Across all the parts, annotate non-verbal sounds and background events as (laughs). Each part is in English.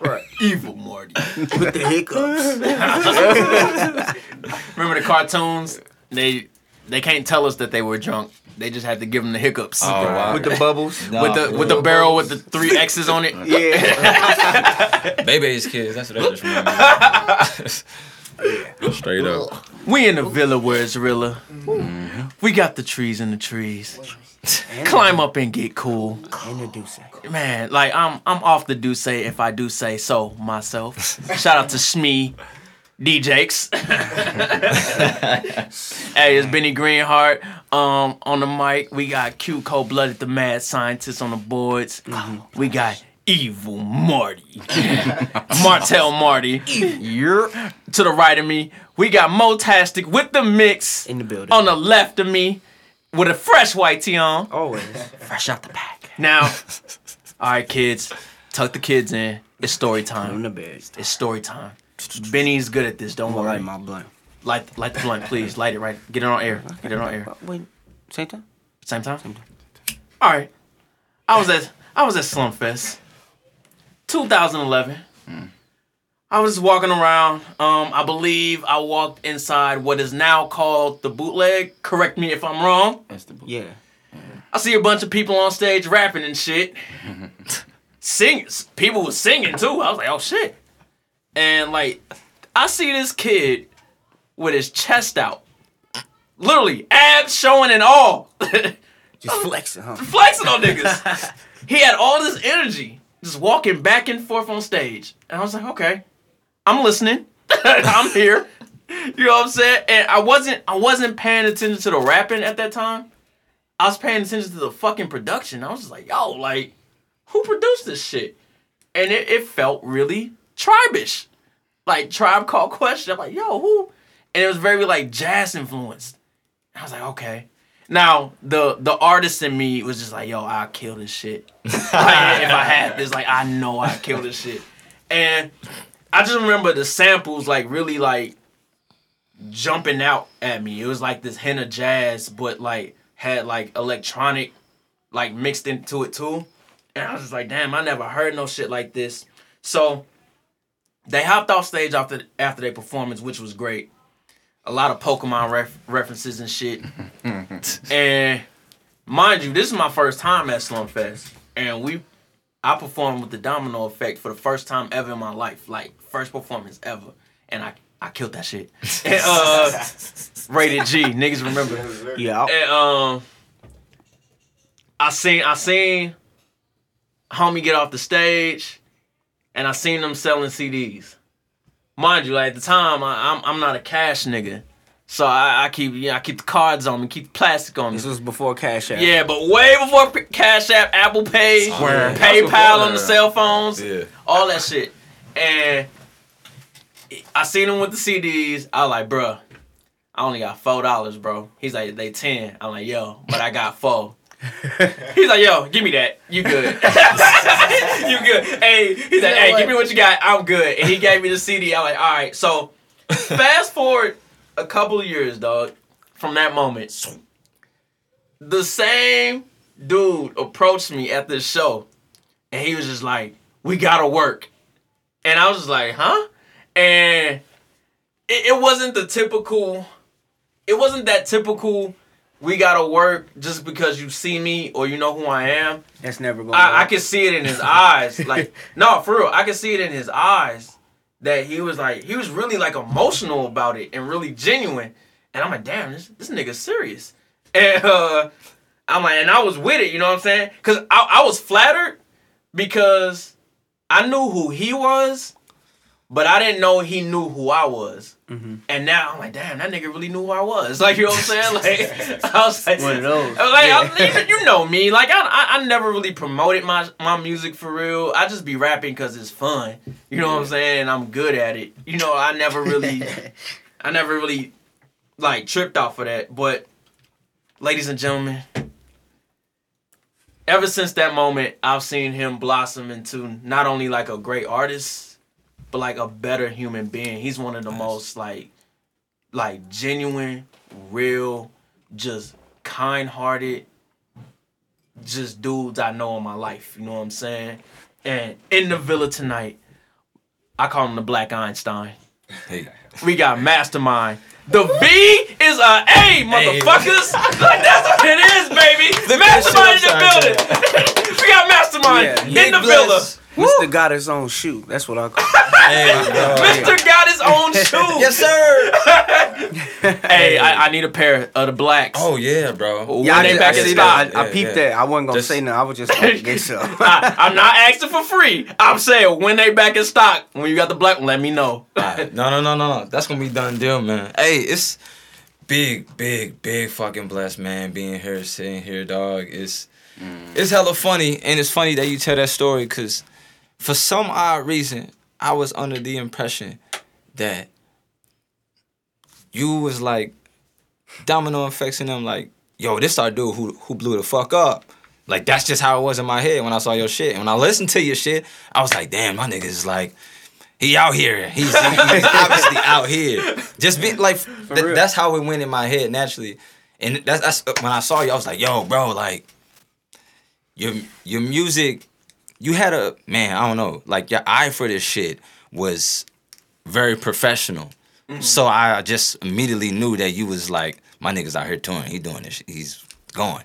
Right. Evil Marty. With the hiccups. (laughs) Remember the cartoons? They they can't tell us that they were drunk. They just had to give them the hiccups. Oh, wow. With the bubbles. Nah, with the with the barrel with the three (laughs) X's on it. Yeah. (laughs) Baby's kids. That's what that just reminded me. Straight up. We in the villa where it's realer. Mm-hmm. We got the trees in the trees. Climb up and get cool. Introduce it. Man, like I'm I'm off the do say if I do say so myself. (laughs) Shout out to Smee, DJs. (laughs) hey, it's Benny Greenheart. Um, on the mic, we got Q Cold Blooded, the mad scientist on the boards. We got Evil Marty, (laughs) Martel Marty. You're to the right of me. We got Motastic with the mix In the building. on the left of me with a fresh white tee on. Always. Fresh out the pack. Now, (laughs) all right, kids, tuck the kids in. It's story On time. the bed. It's story time. Benny's good at this. Don't I'm gonna worry. light my blunt. Light, light the blunt, please. Light it right. Get it on air. Get it on air. Wait. Same time? Same time. All right. I was at I was at Slumfest, hmm. 2011. Hmm. I was just walking around. Um, I believe I walked inside what is now called the bootleg. Correct me if I'm wrong. That's the book. Yeah. I see a bunch of people on stage rapping and shit. (laughs) Singing. People was singing too. I was like, oh shit. And like, I see this kid with his chest out. Literally, abs showing and all. (laughs) Just flexing, huh? Flexing on niggas. he had all this energy. Just walking back and forth on stage. And I was like, okay. I'm listening. (laughs) I'm here. You know what I'm saying? And I wasn't I wasn't paying attention to the rapping at that time. I was paying attention to the fucking production. I was just like, yo, like, who produced this shit? And it, it felt really tribish. Like Tribe Called Quest. I'm like, yo, who? And it was very like jazz influenced. I was like, okay. Now the the artist in me was just like, yo, I'll kill this shit. (laughs) like, if I had this, like, I know I'd kill this shit. And I just remember the samples like really like jumping out at me. It was like this hint of jazz, but like had like electronic like mixed into it too. And I was just like, damn, I never heard no shit like this. So they hopped off stage after after their performance, which was great. A lot of Pokemon ref- references and shit. (laughs) and mind you, this is my first time at Slumfest, and we I performed with the Domino Effect for the first time ever in my life, like first performance ever, and I I killed that shit. (laughs) And, uh, rated G, niggas remember. Yeah. And um, I seen I seen homie get off the stage, and I seen them selling CDs. Mind you, like at the time, I, I'm I'm not a cash nigga, so I, I keep yeah I keep the cards on me, keep the plastic on me. This was before Cash App. Yeah, but way before P- Cash App, Apple Pay, Swear. PayPal on the cell phones, Yeah. all that shit. And I seen him with the CDs. I was like, bruh, I only got four dollars, bro. He's like, they ten. I'm like, yo, but I got four. (laughs) he's like, yo, give me that. You good? (laughs) you good? Hey, he's like, hey, give me what you got. I'm good. And he gave me the CD. I'm like, all right. So fast forward a couple of years, dog, from that moment. The same dude approached me at this show, and he was just like, "We gotta work," and I was just like, "Huh?" And it, it wasn't the typical. It wasn't that typical. We gotta work just because you see me or you know who I am. That's never gonna I, I could see it in his eyes. (laughs) Like, no, for real, I could see it in his eyes that he was like, he was really like emotional about it and really genuine. And I'm like, damn, this this nigga's serious. And uh, I'm like, and I was with it, you know what I'm saying? Cause I, I was flattered because I knew who he was, but I didn't know he knew who I was. Mm-hmm. And now I'm like, damn, that nigga really knew who I was. (laughs) Like, you know what I'm saying? Like, (laughs) I was like, One of those. like Yeah. You, know me, like I, I I never really promoted my my music for real. I just be rapping because it's fun. You know what I'm saying? And I'm good at it. You know, I never really, (laughs) I never really like tripped off of that. But, ladies and gentlemen, ever since that moment, I've seen him blossom into not only like a great artist, but like a better human being. He's one of the most like, like genuine, real, just kind-hearted, just dudes I know in my life. You know what I'm saying? And in the villa tonight, I call him the Black Einstein. Hey. We got Mastermind. The V is a A, motherfuckers. like that's what it is, baby. Flip that shit Mastermind in the upside building. (laughs) we got Mastermind Yeah, in Big the villa. bless. Mr. got his own shoe. That's what I call. Hey. Mister got his own shoe. (laughs) Yes, sir. (laughs) Hey, I, I need a pair of the blacks. Oh yeah, bro. When Yeah, I, they just, back I, in see stock. that. I, I Yeah, peeped yeah. that. I wasn't gonna Just- say no. I was just gonna get (laughs) some. I, I'm not asking for free. I'm saying when they back in stock, when you got the black one, let me know. Alright, No, no, no, no, no. That's gonna be done deal, man. Hey, it's big, big, big fucking blessed, man. Being here, sitting here, dog. It's mm. it's hella funny, and it's funny that you tell that story, cause for some odd reason, I was under the impression that you was like domino effects in them, like, yo, this our dude who who blew the fuck up. Like that's just how it was in my head when I saw your shit. And when I listened to your shit, I was like, damn, my nigga is like, he out here. He's, he's obviously (laughs) out here. Just be like, th- that's how it went in my head naturally. And that's, that's when I saw you, I was like, yo, bro, like, your your music, you had a man, I don't know, like your eye for this shit was very professional. So I just immediately knew that you was like, my niggas out here touring. He doing this. shit. He's going.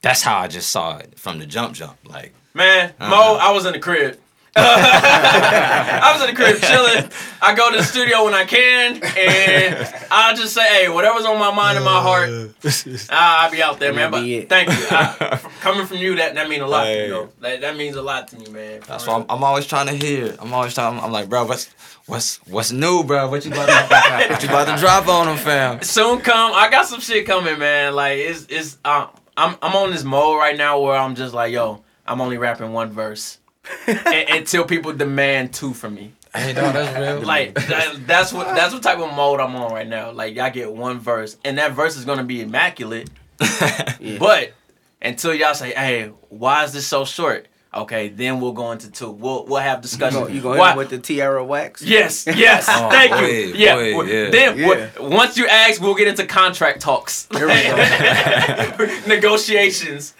That's how I just saw it from the jump jump. Like, Man, Uh-huh. Mo, I was in the crib. (laughs) I was in the crib chilling. I go to the studio when I can, and I just say, "Hey, whatever's on my mind and my heart, (laughs) I- I'll be out there, man." But thank you. I, (laughs) f- coming from you, that that mean a lot. Hey. You know, that, that means a lot to me, man. that's why I'm, I'm always trying to hear. I'm always trying. I'm like, bro, what's what's what's new, bro? What you about to, what you about to drop on them, fam? soon come. I got some shit coming, man. Like it's it's uh, I'm I'm on this mode right now where I'm just like, yo, I'm only rapping one verse A- (laughs) until people demand two from me. Hey, that's real. (laughs) Like that, that's what that's what type of mode I'm on right now. Like y'all get one verse, and that verse is gonna be immaculate. (laughs) But until y'all say, hey, why is this so short? Okay, then we'll go into two. We'll we'll have You discussion. go, you go hit with the tiara wax? Yes, yes. Oh, Thank boy, you. Yeah. boy, yeah. Then Yeah. once you ask, we'll get into contract talks. Here we Negotiations.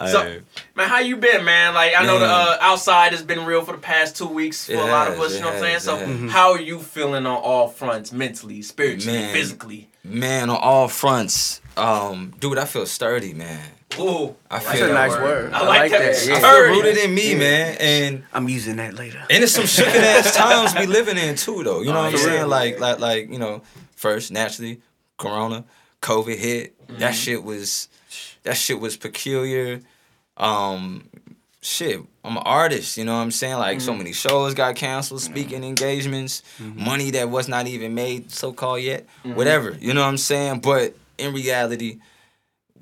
So, man, how you been, man? Like, I know the uh, outside has been real for the past two weeks for It a lot of us. You it know what I'm saying? So, it has. how are you feeling on all fronts, mentally, spiritually, Man. physically? man, on all fronts, um, dude, I feel sturdy, man. Ooh, I That's a nice word. word. I like that. I Yeah. feel rooted in me, Yeah. man, and I'm using that later. And it's some (laughs) shooking ass times we living in too, though. You know Oh, what I'm yeah. saying? Like, like, like, you know, first naturally, Corona, COVID hit. Mm-hmm. That shit was, that shit was peculiar. Um, shit, I'm an artist. You know what I'm saying? Like, Mm-hmm. so many shows got canceled, speaking engagements, money that was not even made, so called yet, Mm-hmm. whatever. You know what I'm saying? But in reality,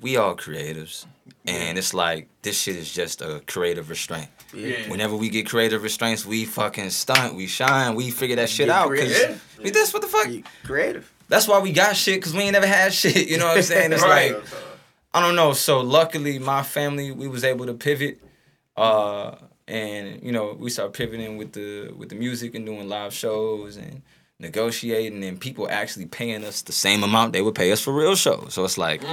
we all creatives, and it's like this shit is just a creative restraint. Yeah. Whenever we get creative restraints, we fucking stunt, we shine, we figure that shit out. Cause creative. we this what the fuck? Creative. That's why we got shit, cause we ain't never had shit. You know what I'm saying? It's (laughs) Right. like I don't know. So luckily, my family we was able to pivot, uh, and you know we started pivoting with the with the music and doing live shows and negotiating, and people actually paying us the same amount they would pay us for real shows. So it's like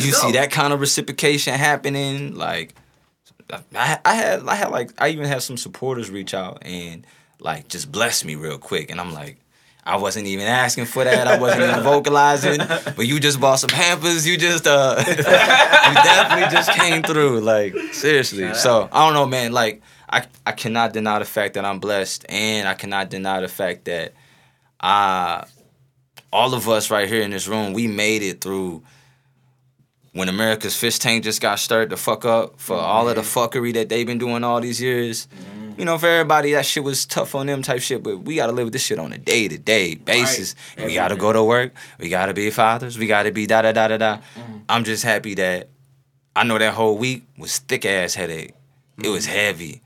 you see that kind of reciprocation happening, like. I, I had I had like I even had some supporters reach out and like just bless me real quick and I'm like I wasn't even asking for that. I wasn't even vocalizing. (laughs) But you just bought some Pampers you just uh (laughs) you definitely just came through. Like seriously. So I don't know man. Like I I cannot deny the fact that I'm blessed. And I cannot deny the fact that I all of us right here in this room we made it through when America's fish tank just got stirred the fuck up for mm-hmm. all of the fuckery that they've been doing all these years. Mm-hmm. You know, for everybody, that shit was tough on them type shit, but we gotta live with this shit on a day to day basis. And we gotta go to work. We gotta be fathers. We gotta be da da da da da. I'm just happy that I know that whole week was thick ass headache. It was heavy.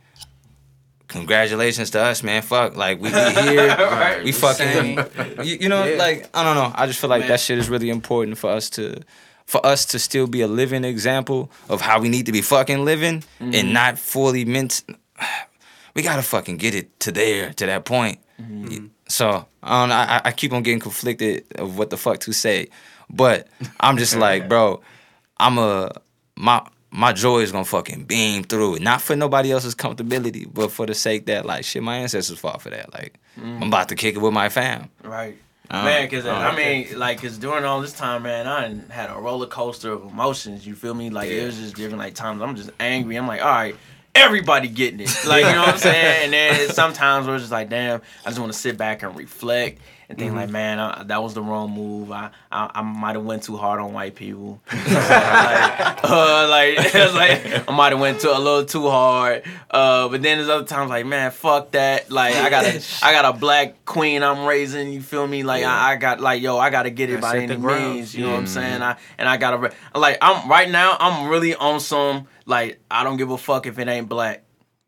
Congratulations to us, man. Fuck, like we be (laughs) here. Right. We fucking, you, you know, Yeah. like I don't know. I just feel like Man. that shit is really important for us to, for us to still be a living example of how we need to be fucking living Mm-hmm. and not fully meant. We gotta fucking get it to there to that point. Mm-hmm. So I don't know. I, I keep on getting conflicted of what the fuck to say, but I'm just (laughs) like, bro, I'm a my my joy is gonna fucking beam through it. Not for nobody else's comfortability, but for the sake that like shit, my ancestors fought for that. Like mm. I'm about to kick it with my fam. Right. Oh, man, because oh, um, I mean, like, because during all this time, man, I had a roller coaster of emotions. You feel me? Like, it was just different, like, times I'm just angry. I'm like, all right, everybody getting it. Like, you know what I'm saying? And then (laughs) sometimes we're just like, damn, I just want to sit back and reflect and think, like, man, I, that was the wrong move. I I, I might have went too hard on white people. (laughs) (laughs) like, uh, like, like I might have went to a little too hard. Uh, but then there's other times like, man, fuck that. Like I got a I got a black queen I'm raising. You feel me? Like I, I got like yo, I gotta get it Gotta by any means. You know what I'm saying? I and I gotta like I'm right now. I'm really on some like I don't give a fuck if it ain't black.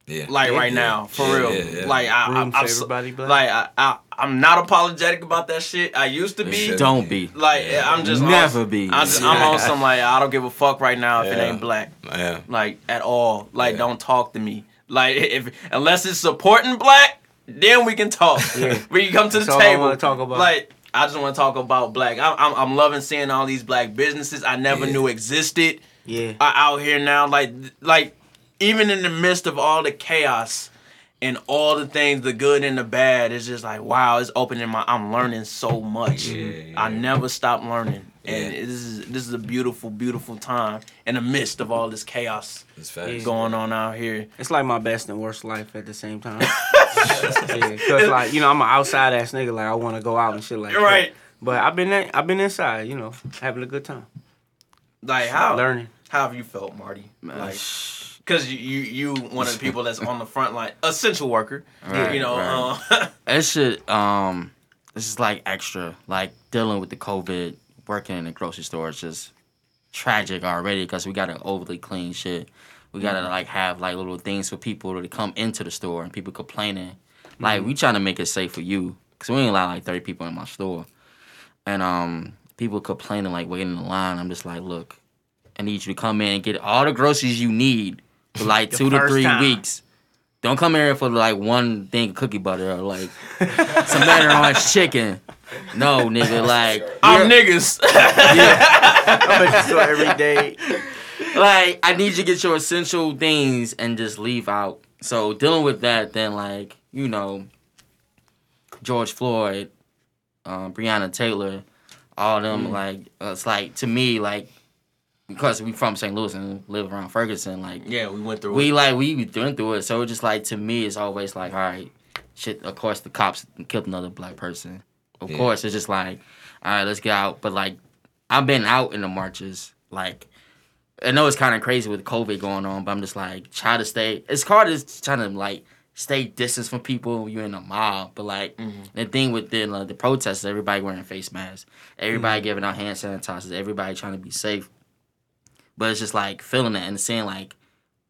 Yeah. Like Yeah, right yeah. now, for Yeah, real. yeah, yeah. Like I, I, Room I'm everybody black. like I, I I'm not apologetic about that shit. I used to You be. Don't be. Like I'm just Never on, be. I'm, just, I'm on some like I don't give a fuck right now if it ain't black Yeah. like at all. Like Yeah. don't talk to me. Like (laughs) if unless it's supporting black, then we can talk. Yeah. (laughs) we can come to That's the all table. wanna talk about. Like I just want to talk about black. I'm, I'm I'm loving seeing all these black businesses I never Yeah. knew existed Yeah. are out here now. Like like even in the midst of all the chaos and all the things, the good and the bad, it's just like wow, it's opening my. I'm learning so much. Yeah, yeah. I never stop learning, and Yeah. this is this is a beautiful, beautiful time in the midst of all this chaos going on out here. It's like my best and worst life at the same time. (laughs) yeah, cause like you know I'm an outside ass nigga. Like I want to go out and shit like that. Right. But I've been I've been inside. You know, having a good time, Like how learning. How have you felt, Marty? Man, Like because you, you you one of the people that's on the front line, essential worker. Right, you know, right. uh, (laughs) That shit, um, this is like extra. Like dealing with the COVID, working in the grocery store is just tragic already because we gotta overly clean shit. We gotta like have like little things for people to come into the store and people complaining. Like we trying to make it safe for you because we ain't allow like thirty people in my store, and um, people complaining like waiting in line. I'm just like, look, I need you to come in and get all the groceries you need for like (laughs) two to three time. weeks. Don't come here for like one thing of cookie butter or like (laughs) some matter orange chicken. No, nigga, (laughs) like I'm you're- niggas. I'm at the store every day. like I need you to get your essential things and just leave out. So dealing with that, then like you know, George Floyd, um, Breonna Taylor, all them like uh, it's like to me like because we from St. Louis and live around Ferguson, like yeah, we went through. we it. like we went through it. So it's just like to me, it's always like, all right, shit. Of course, the cops killed another black person. Of Yeah. course, it's just like, all right, let's get out. But like, I've been out in the marches. Like, I know it's kind of crazy with COVID going on, but I'm just like try to stay. It's hard to trying to like stay distance from people. You're in a mob, but like the thing with the uh, the protests, everybody wearing face masks, everybody giving out hand sanitizers, everybody trying to be safe. But it's just like feeling that and seeing like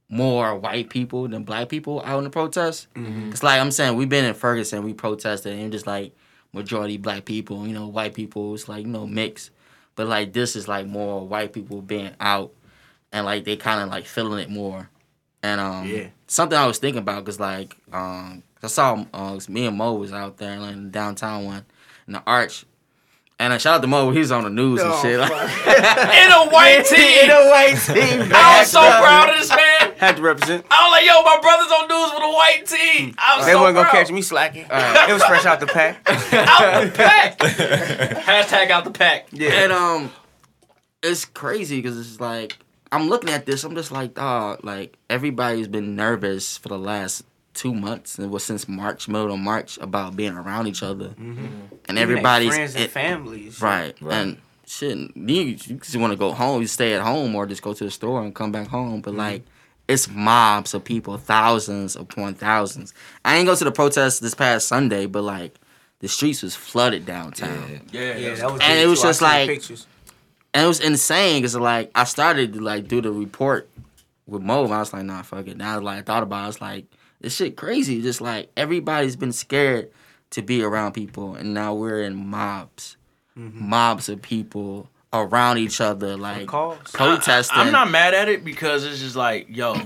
more white people than black people out in the protest. It's like I'm saying we've been in Ferguson, we protested, and just like majority black people, you know, white people. It's like you know mixed, but like this is like more white people being out, and like they kind of like feeling it more. And um, Yeah. something I was thinking about because like um, I saw uh, me and Mo was out there like, in the downtown one in the arch. And I shout out to Mo, he was on the news and Oh, shit. Like, (laughs) in a white tee. (laughs) In a white team. (laughs) I was so proud of this man. Had to represent. I was like, yo, my brother's on news with a white tee. I was They so wasn't gonna catch me slacking. It was fresh out the pack. out the pack. Hashtag out the pack. Yeah. And um, it's crazy because it's like I'm looking at this. I'm just like, dog. Like everybody's been nervous for the last two months, and it was since March, middle of March, about being around each other, mm-hmm. and everybody's friends and it- families. right. Right. And shit, you, you just want to go home, you stay at home, or just go to the store and come back home. But mm-hmm. like. It's mobs of people, thousands upon thousands. I ain't go to the protest this past Sunday, but like the streets was flooded downtown. Yeah. Yeah, Yeah, that was. And it was too. Just like- pictures. And it was insane because like I started to like do the report with Mo. And I was like, nah, fuck it. Now like I thought about, it, I was like, this shit crazy. Just like everybody's been scared to be around people, and now we're in mobs, mm-hmm. mobs of people around each other, like protesting. I'm not mad at it because it's just like, yo,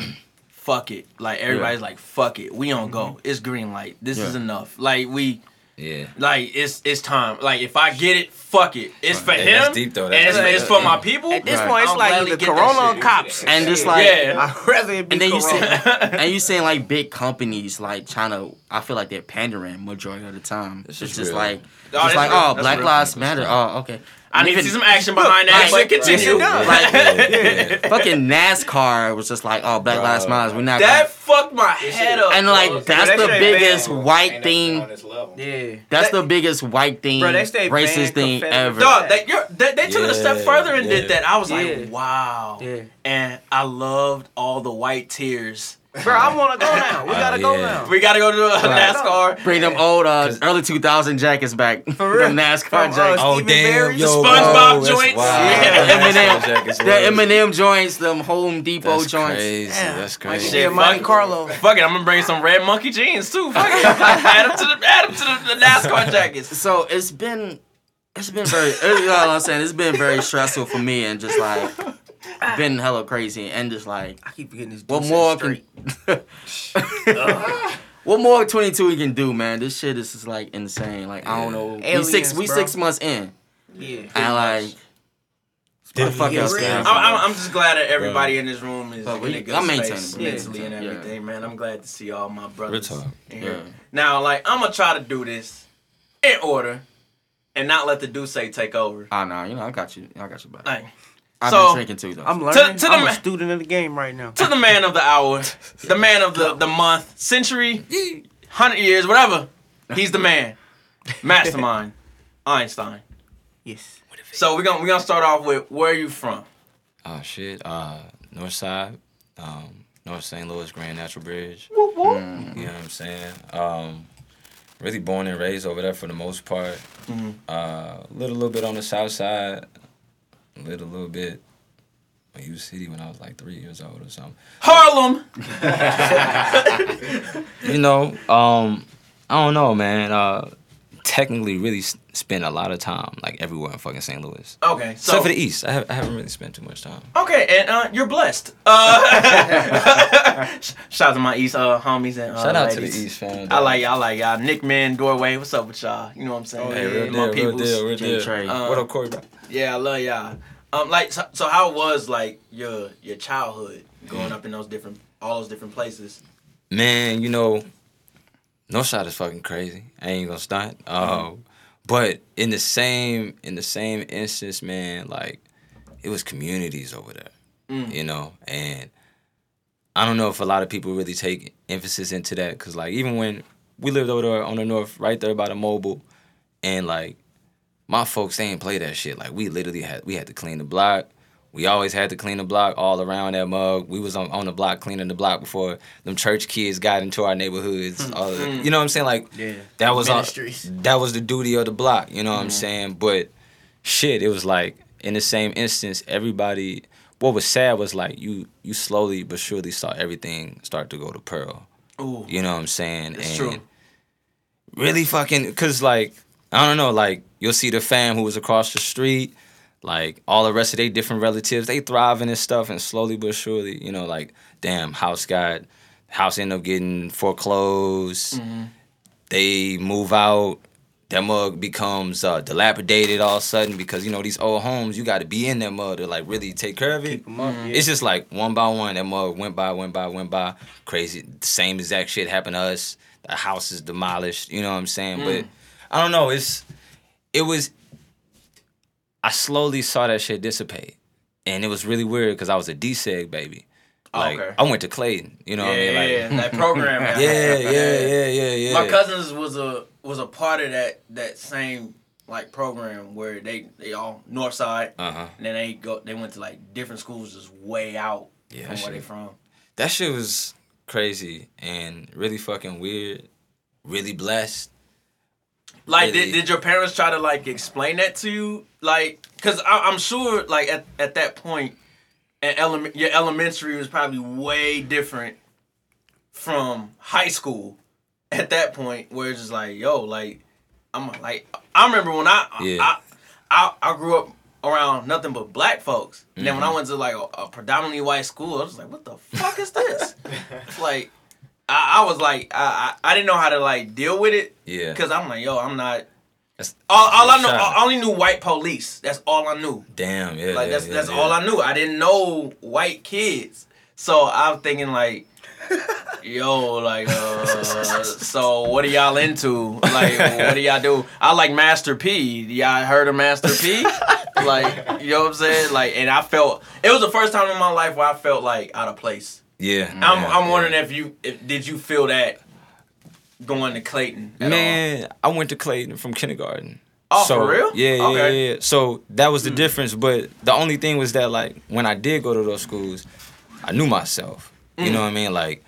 fuck it. Like everybody's like, fuck it. We don't go. It's green light. This is enough. Like we Yeah. Like it's it's time. Like if I get it, fuck it. It's for Hey, him. that's deep, though. and it's, deep. it's for my people. At this Right. point, it's I'll like gladly either get that Corona or shit. cops. And just like- Yeah. (laughs) I'd rather it be And then you see, Corona. (laughs) and you seeing like big companies like trying to. I feel like they're pandering majority of the time. This it's just real. like, Oh, it's that's like, real. oh, That's Black. Lives Matter. Oh, okay. I need to see some action behind that. like- but continue. Yes. (laughs) Like, Yeah, yeah. (laughs) fucking NASCAR was just like, oh, Black Lives Matter. We're not. That fucked my head up. and bro. like that's that the biggest banned. white thing. Yeah. That's That- the biggest white thing, Bro, they stay racist banned thing Confederate ever. Dog, they, you're, they, they took it a step further and yeah. did that. I was Yeah. like, wow. Yeah. And I loved all the white tears. Bro, I want to go (laughs) now. We gotta go yeah. now. We gotta go to a Right. NASCAR. Bring them old uh, early 2000 jackets back. For (laughs) real. them NASCAR From, uh, jackets. Oh Stephen damn, Barry? yo, The SpongeBob that's joints? wild. Yeah, Eminem, Eminem, the Eminem joints, them Home Depot That's joints. crazy. Damn. That's Might crazy. be Shit, a Monte fuck- Carlo. Fuck it, I'm gonna bring some red monkey jeans too. Fuck it. (laughs) add them to the add them to the, the NASCAR jackets. So it's been, it's been very. You know what I'm saying? It's been very stressful for me and just like been hella crazy and just like I keep forgetting this. what more said can. (laughs) What more 22 we can do, man? This shit is just like insane. Like I don't know. we Aliens, six, we six months in, Yeah. and like, what the fuck else? I'm, I'm. I'm just glad that everybody in this room is But we- in a good I'm space maintaining, bro. mentally and Yeah. everything, man. I'm glad to see all my brothers. talk. Yeah. Now, like, I'm gonna try to do this in order and not let the do say take over. Ah, nah, you know I got you. I got you back. Like, I've so- been drinking too though. I'm learning. to the I'm ma- a student of the game right now. to the man of the hour, the man of the, the month, century, hundred years, whatever. He's the man, (laughs) mastermind, Einstein. Yes. So we're gonna we're gonna start off with where are you from? Oh shit. Uh, North Side, um, North St. Louis Grand Natural Bridge. Mm. You know what I'm saying? Um, really born and raised over there for the most part. Mhm. Uh, little little bit on the South Side. Little little bit. in U City when I was like three years old or something. Harlem. (laughs) You know, um, I don't know, man. Uh, technically, really spent a lot of time like everywhere in fucking St. Louis. Okay, so Except for the East, I, have, I haven't really spent too much time. okay, and uh, you're blessed. Uh, (laughs) shout out to my East uh, homies and uh, Shout out to the. East, fam. I like y'all, I like y'all. Nick Man, Doorway, what's up with y'all? You know what I'm saying? Hey, real My deal, real deal, real deal. What up, Corey? bro? Yeah, I love y'all. Um, like, so, so how was like your your childhood growing Mm. up in those different, all those different places? Man, you know, no shot is fucking crazy. I ain't gonna stunt. Um, but in the same in the same instance, man, like it was communities over there. Mm. You know, and I don't know if a lot of people really take emphasis into that because like even when we lived over there on the north, right there by the mobile, and like my folks they ain't play that shit. Like we literally had we had to clean the block. We always had to clean the block all around that mug. We was on, on the block cleaning the block before them church kids got into our neighborhoods. of the- you know what I'm saying? Like Yeah. that was all, that was the duty of the block. You know what I'm hmm. saying? But shit, it was like in the same instance, everybody. What was sad was like you you slowly but surely saw everything start to go to Pearl. Ooh, You know what I'm saying? It's and true. really fucking cause like I don't know, like you'll see the fam who was across the street, like all the rest of their different relatives, they thriving and stuff, and slowly but surely, you know, like damn, house got house end up getting foreclosed. Mm-hmm. They move out. That mug becomes uh, dilapidated all of a sudden because you know these old homes, you got to be in that mug to like really take care of it. Keep 'em up. Mm-hmm. Yeah. It's just like one by one, that mug went by, went by, went by. Crazy. Same exact shit happened to us. The house is demolished. You know what I'm saying? But mm. I don't know. It's it was. I slowly saw that shit dissipate, and it was really weird because I was a deseg baby. Oh, Like okay. I went to Clayton. You know yeah, what I mean? Like yeah, that program. (laughs) yeah, yeah, yeah, yeah, yeah. My cousins was a was a part of that that same like program where they they all north side Uh huh. and then they go they went to like different schools just way out Yeah, from where they from. That shit was crazy and really fucking weird. Really blessed. Like, Really? did, did your parents try to like explain that to you? Like, cause I, I'm sure like at, at that point, at element your elementary was probably way different from high school. At that point, where it's just like, yo, like, I'm like, I remember when I Yeah. I, I I grew up around nothing but black folks. And then when I Mm-hmm. went to like a, a predominantly white school, I was like, what the fuck is this? It's (laughs) like, I, I was like, I, I I didn't know how to like deal with it Yeah. because I'm like, yo, I'm not. That's- All, all I know, I only knew white police. That's all I knew. Damn. Yeah. Like yeah, that's yeah, that's yeah. all I knew. I didn't know white kids. So I'm thinking like, (laughs) yo, like, uh, so what are y'all into? Like, what do y'all do? I like Master P. Y'all heard of Master P? like, you know what I'm saying? Like, and I felt it was the first time in my life where I felt like out of place. Yeah. I'm yeah, I'm yeah. wondering if you if, did you feel that going to Clayton? at all? Man, I went to Clayton from kindergarten. Oh, so, for real? Yeah, yeah, Okay. Yeah. So that was the difference. But the only thing was that like when I did go to those schools, I knew myself. You Hmm. know what I mean? Like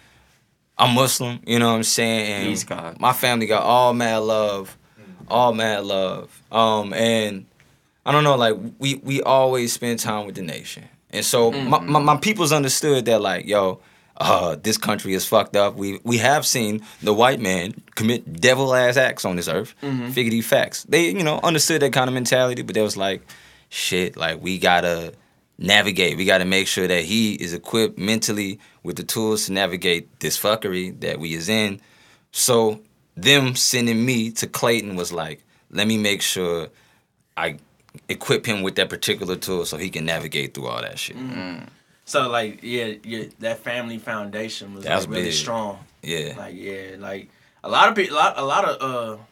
I'm Muslim. You know what I'm saying? And Please, God. My family got all mad love, all mad love. Um, and I don't know. Like we we always spend time with the nation, and so my, my my people's understood that like yo. Uh, this country is fucked up. We we have seen the white man commit devil ass acts on this earth. Figgity facts. They you know understood that kind of mentality, but they was like, shit. Like we gotta navigate. We gotta make sure that he is equipped mentally with the tools to navigate this fuckery that we is in. So them sending me to Clayton was like, let me make sure I equip him with that particular tool so he can navigate through all that shit. So like yeah, yeah, that family foundation was, like, really big. strong. Yeah. Like yeah, like a lot of people, a lot, a lot of uh,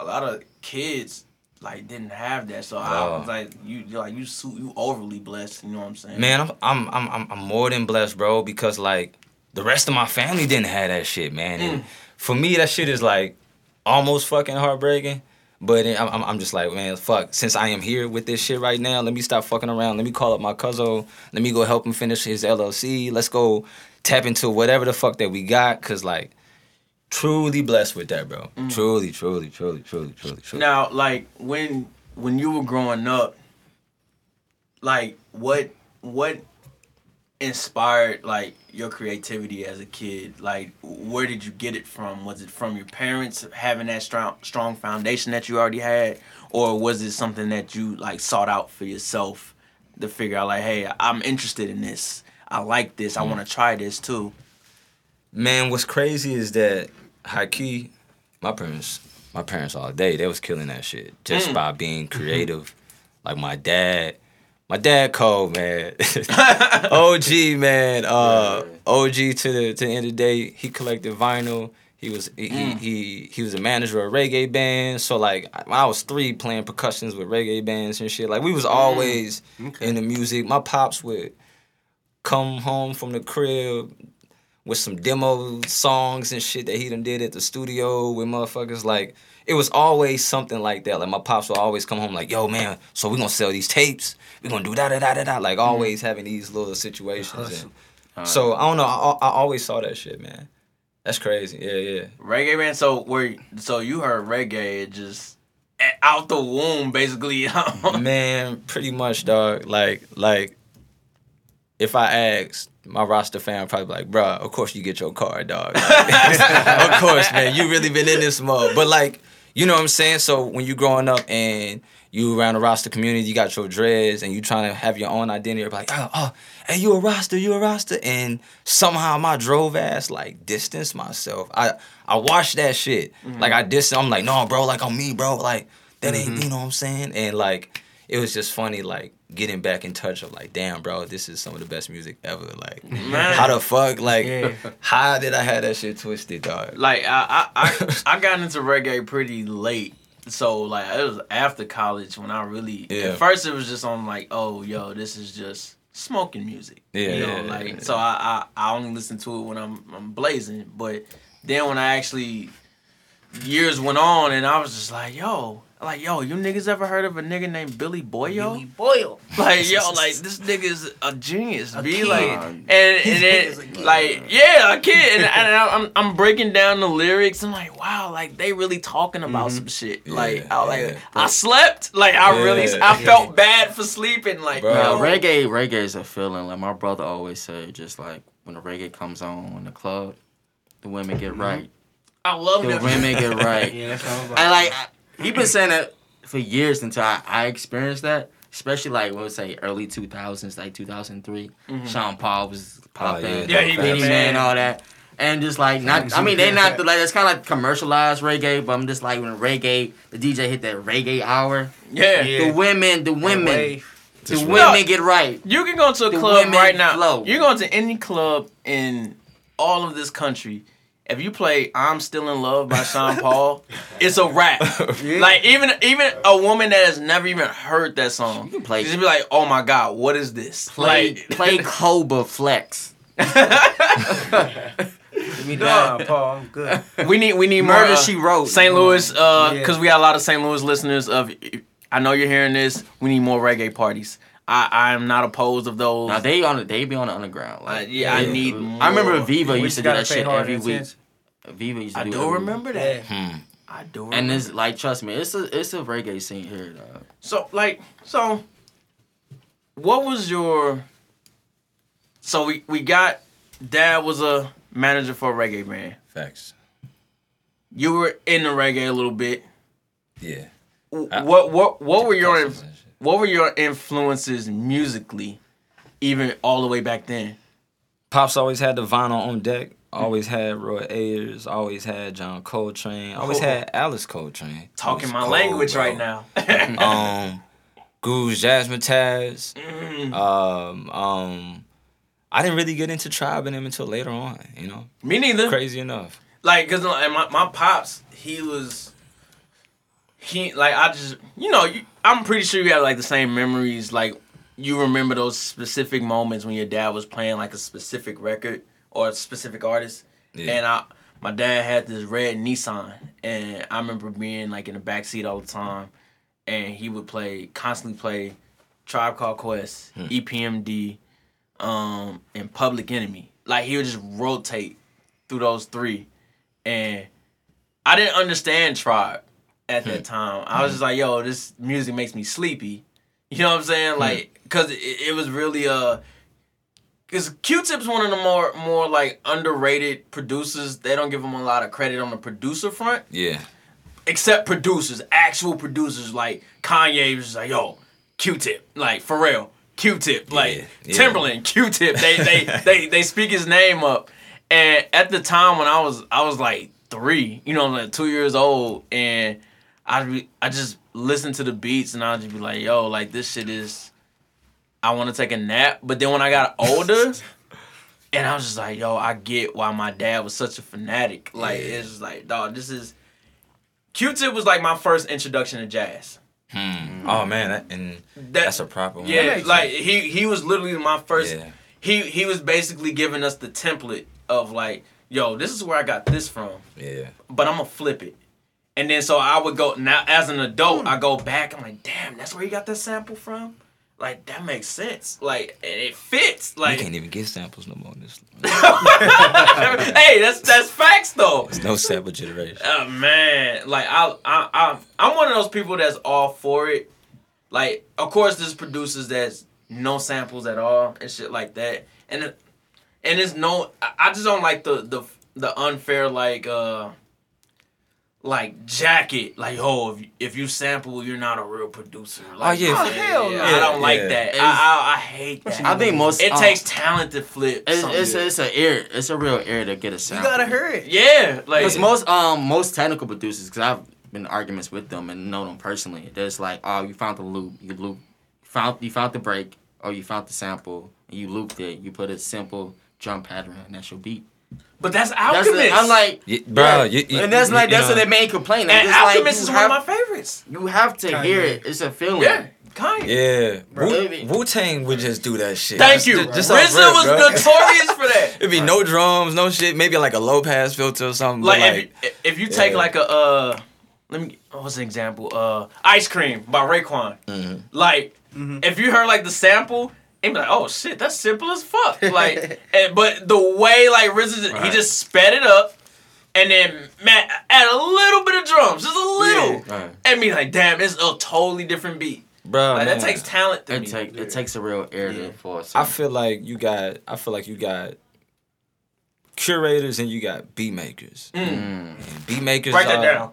a lot of kids like didn't have that. So I Oh. was like, you you're like you you overly blessed. You know what I'm saying? Man, I'm, I'm I'm I'm I'm more than blessed, bro, because like the rest of my family didn't have that shit, man. And for me, that shit is like almost fucking heartbreaking. But I'm, I'm- just like, man, fuck. Since I am here with this shit right now, let me stop fucking around. Let me call up my cousin. Let me go help him finish his LLC. Let's go tap into whatever the fuck that we got. Cause like, truly blessed with that, bro. Mm. Truly, truly, truly, truly, truly, truly. Now, like when when you were growing up, like what what inspired like your creativity as a kid? Like where did you get it from? Was it from your parents having that strong strong foundation that you already had, or was it something that you like sought out for yourself to figure out like, hey, I'm interested in this. I like this. I want to mm. try this too. Man, what's crazy is that high key, my parents, my parents all day, they was killing that shit just mm. by being creative. (laughs) Like my dad, my dad cold man, (laughs) OG man, uh, OG to the to the end of the day. He collected vinyl. He was he, he, he he was a manager of a reggae band. So like when I was three playing percussions with reggae bands and shit. Like we was always in the music. My pops would come home from the crib with some demo songs and shit that he done did at the studio with motherfuckers. Like it was always something like that. Like my pops would always come home like, "Yo, man, so we gonna sell these tapes. We gonna do da da da da da." Like mm-hmm. always having these little situations. And, so I don't know. I, I always saw that shit, man. That's crazy. Yeah, yeah. Reggae man. So where so you heard reggae just out the womb basically. (laughs) Man, pretty much, dog. Like, like, if I asked my Rasta fan, probably like, bruh, of course you get your card, dog. Like, (laughs) of course, man. You really been in this mode. But like, you know what I'm saying? So when you growing up and you around the Rasta community, you got your dreads and you trying to have your own identity, you're like, oh, oh, hey, you a Rasta, you a Rasta. And somehow my drove ass like distanced myself. I I watched that shit. Mm-hmm. Like I dist I'm like, no, bro, like I'm me, bro. Like that ain't, mm-hmm. you know what I'm saying? And like it was just funny, like getting back in touch of like, damn, bro, this is some of the best music ever. Like, Man. how the fuck, like, Yeah. how did I have that shit twisted, dog? like I, I I (laughs) I got into reggae pretty late. So like it was after college when I really Yeah. at first it was just on like, oh yo, this is just smoking music. Yeah, You know, yeah, like yeah. so I, I I only listen to it when I'm I'm blazing. But then when I actually years went on and I was just like, yo, like yo, you niggas ever heard of a nigga named Billy Boyo? Billy Boyo. Like yo, (laughs) like this nigga's a genius, A be kid. like, and and He's a then like yeah, a kid, and, and I'm I'm breaking down the lyrics. I'm like, wow, like they really talking about mm-hmm. some shit. Like I like yeah. I slept, like I really I yeah. felt bad for sleeping. Like Bro. Nah, yo, reggae, reggae is a feeling. Like my brother always say, just like when the reggae comes on in the club, the women get mm-hmm. right. I love The that. women get (laughs) right. Yeah, that's what I'm about. I like. I, he been saying that for years until I, I experienced that. Especially like what would say early two thousands, like two thousand three. Mm-hmm. Sean Paul was popping. yeah. Yeah, he was Beenie Man. Man, all that. and just like not. I mean, they not the, like it's kind of like commercialized reggae, but I'm just like when reggae, the DJ hit that reggae hour. Yeah. Yeah. The women, the women, the women right. get right. You can go to a The club right now. flow. You're going to any club in all of this country. If you play "I'm Still in Love" by Sean (laughs) Paul, it's a rap. Like even even a woman that has never even heard that song, you can play- she's just be like, "Oh my god, what is this?" Play Like, play Cobra Flex. (laughs) Give me down, Paul. I'm good. we need we need more Murder uh, She Wrote. St. Louis, uh, Yeah. because we got a lot of St. Louis listeners. Of I know you're hearing this. We need more reggae parties. I I am not opposed of those. Now they on. They be on the underground. Uh, Like yeah, I Yeah. need. I remember more. Viva We used to do that shit every week. attention. Viva used to I do. it do every week. remember that. Hmm. I do. Remember. And it's like, trust me, it's a it's a reggae scene here. Dog. So like so what was your so we we got dad was a manager for a reggae band. Facts. You were in the reggae a little bit. Yeah. What what what were your Percussions and shit. What were your influences musically even all the way back then? Pops always had the vinyl on deck. Always had Roy Ayers. Always had John Coltrane. Always had Alice Coltrane. Talking my cold, language bro. right now. (laughs) um, Guru's Jazzmatazz. Mm. Um, um, I didn't really get into tribe and them until later on. You know, Me neither. crazy enough. like because my, my pops he was he like i just you know you, i'm pretty sure you have like the same memories like you remember those specific moments when your dad was playing like a specific record or a specific artist Yeah. and i my dad had this red nissan and i remember being like in the back seat all the time and he would play constantly play tribe called quest Hmm. epmd um and public enemy like he would just rotate through those three and I didn't understand Tribe at that hmm. time. I was hmm. just like, yo, this music makes me sleepy. You know what I'm saying? Hmm. Like, cause it, it was really uh, cause Q-Tip's one of the more more like underrated producers. They don't give him a lot of credit on the producer front, Yeah. except producers, actual producers like Kanye was just like, yo, Q-Tip, like Pharrell, Q-Tip, like Yeah, yeah. Timbaland, Q-Tip. They they (laughs) they they speak his name up. And at the time when I was I was like three, you know, like two years old, and I be I just listen to the beats and I'd just be like, yo, like this shit is. I want to take a nap, but then when I got older, (laughs) and I was just like, yo, I get why my dad was such a fanatic. Like Yeah. it's just like, dog, this is. Q-Tip was like my first introduction to jazz. Hmm. Oh man, that, and That, that's a proper one. yeah, like he he was literally my first. Yeah. He he was basically giving us the template of like, yo, this is where I got this from, Yeah. but I'm gonna flip it. And then so I would go now as an adult, I go back. I'm like, damn, that's where you got that sample from. Like that makes sense. Like and it fits. Like You Like can't even get samples no more. in This (laughs) hey, that's that's facts though. there's no sample generation. Oh man, like I, I, I, I'm one of those people that's all for it. Like, of course, there's producers that's no samples at all and shit like that, and it, and it's no. I I just don't like the the the unfair like uh like jacket. Like, oh, if if you sample, you're not a real producer. Like, yeah. Oh, hell no. I don't like Yeah. that. I, I I hate that. I think most it um, takes talent to flip. It's something. it's, it's a ear. It's a real ear to get a sound. You gotta hear it. yeah, like Because most um most technical producers, because I've been in arguments with them and know them personally. There's like, oh, you found the loop, you loop, found you found the break, or you found the sample, and you looped it. You put a simple drum pattern, and that's your beat. But that's That's Alchemist. the, I'm like, Yeah, bro, yeah. you- you- and that's you- like you that's know- what they main complaint. and It's like Alchemist you is have, one of my favorites. You have to Kanye. hear it. It's a feeling. Yeah, Kanye. Yeah, Bro. Wu Tang would just do that shit. Thank Just- you. Just, just off RZA was bro. notorious for that. (laughs) It'd be no drums, no shit. Maybe like a low pass filter or something. but Like, if you, if you take yeah. like a uh, let me what's an example? Uh, Ice Cream by Raekwon. Mhm. Like, if you heard like the sample. And be like, oh shit, that's simple as fuck. (laughs) Like, and, but the way like RZA, he just sped it up, and then man, add a little bit of drums, just a little, Right. and be like, damn, it's a totally different beat. bro, Like, that takes talent to It me. take it takes a real ear Yeah. to for it. I feel like you got. I feel like you got curators and you got beat makers. Mm. Beat makers. Write that are, down.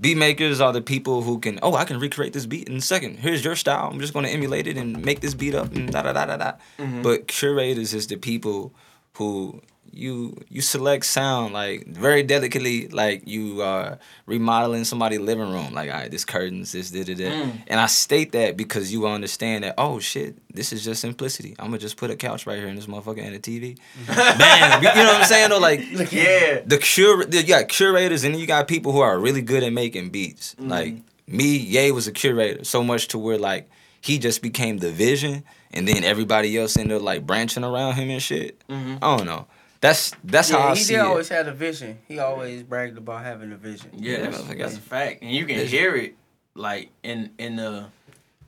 Beat makers are the people who can. Oh, I can recreate this beat in a second. Here's your style. I'm just gonna emulate it and make this beat up and da da da da da. Mm-hmm. But curators is the people who you you select sound like very delicately, like you are remodeling somebody's living room. Like, all right, this curtains, this, this, this, Mm. and I state that because you understand that. Oh shit, this is just simplicity. I'm gonna just put a couch right here in this motherfucker and a TV. Bam, (laughs) you know what I'm saying? Though, like (laughs) Yeah. the cure you got curators and you got people who are really good at making beats. Mm-hmm. Like me, Ye was a curator, so much to where like he just became the vision and then everybody else ended up like branching around him and shit. Mhm. I don't know. That's that's how I he see did it. always had a vision. He always bragged about having a vision. Yeah, Yeah, that's, that's a fact, and you can Vision. hear it like in in the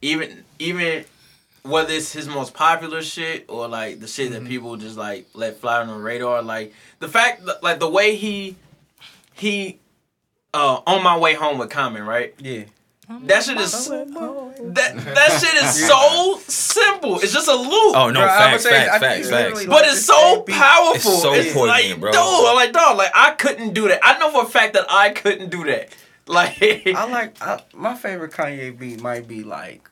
even even whether it's his most popular shit or like the shit Mm-hmm. that people just like let fly on the radar. Like the fact, like the way he he uh on my way home with Common, right? Yeah. That shit is that that shit is so simple. It's just a loop. Oh no, Bro, I would facts, say- facts, I facts, facts. But it's so powerful. It's so poignant, like, bro. Dude, I'm like, dog, like I couldn't do that. I know for a fact that I couldn't do that. (laughs) Like, I like I, my favorite Kanye beat might be like,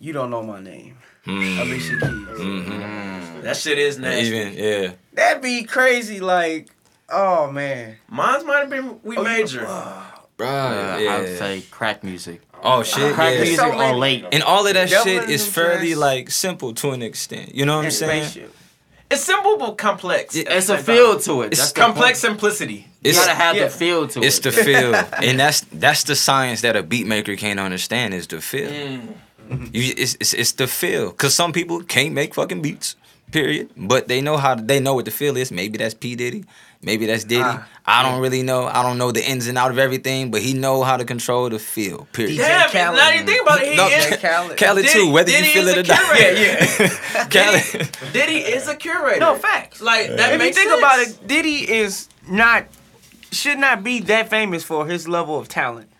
"You Don't Know My Name," Mm, Alicia Keys. mhm. that shit is nasty. Even yeah. That'd be crazy. Like, oh man. Mine's might have been We Oh, you- Major. Bro, Uh, yeah. I would say crack music. oh shit, Crack yeah. music So on late. And all of that Devil shit is fairly dress. like simple to an extent. You know what I'm saying? spaceship. It's simple but complex. Yeah, It's a At feel to it. It's That's the complex point. simplicity. You It's gotta have yeah. the feel to it's it. It's the feel, and that's that's the science that a beat maker can't understand is the feel. Mm. You, it's, it's it's the feel, cause some people can't make fucking beats, period. But they know how they know what the feel is. Maybe that's P Diddy, maybe that's Diddy. Ah, I don't really know. I don't know the ins and out of everything, but he know how to control the feel. Period. DJ Damn, Khaled. now you think about it, he No, is. Khaled. (laughs) Khaled Diddy- too, whether Diddy you feel it or a not. curator. (laughs) (laughs) Khaled. Diddy is a curator. No facts. Like that if you think sense. about it, Diddy is not should not be that famous for his level of talent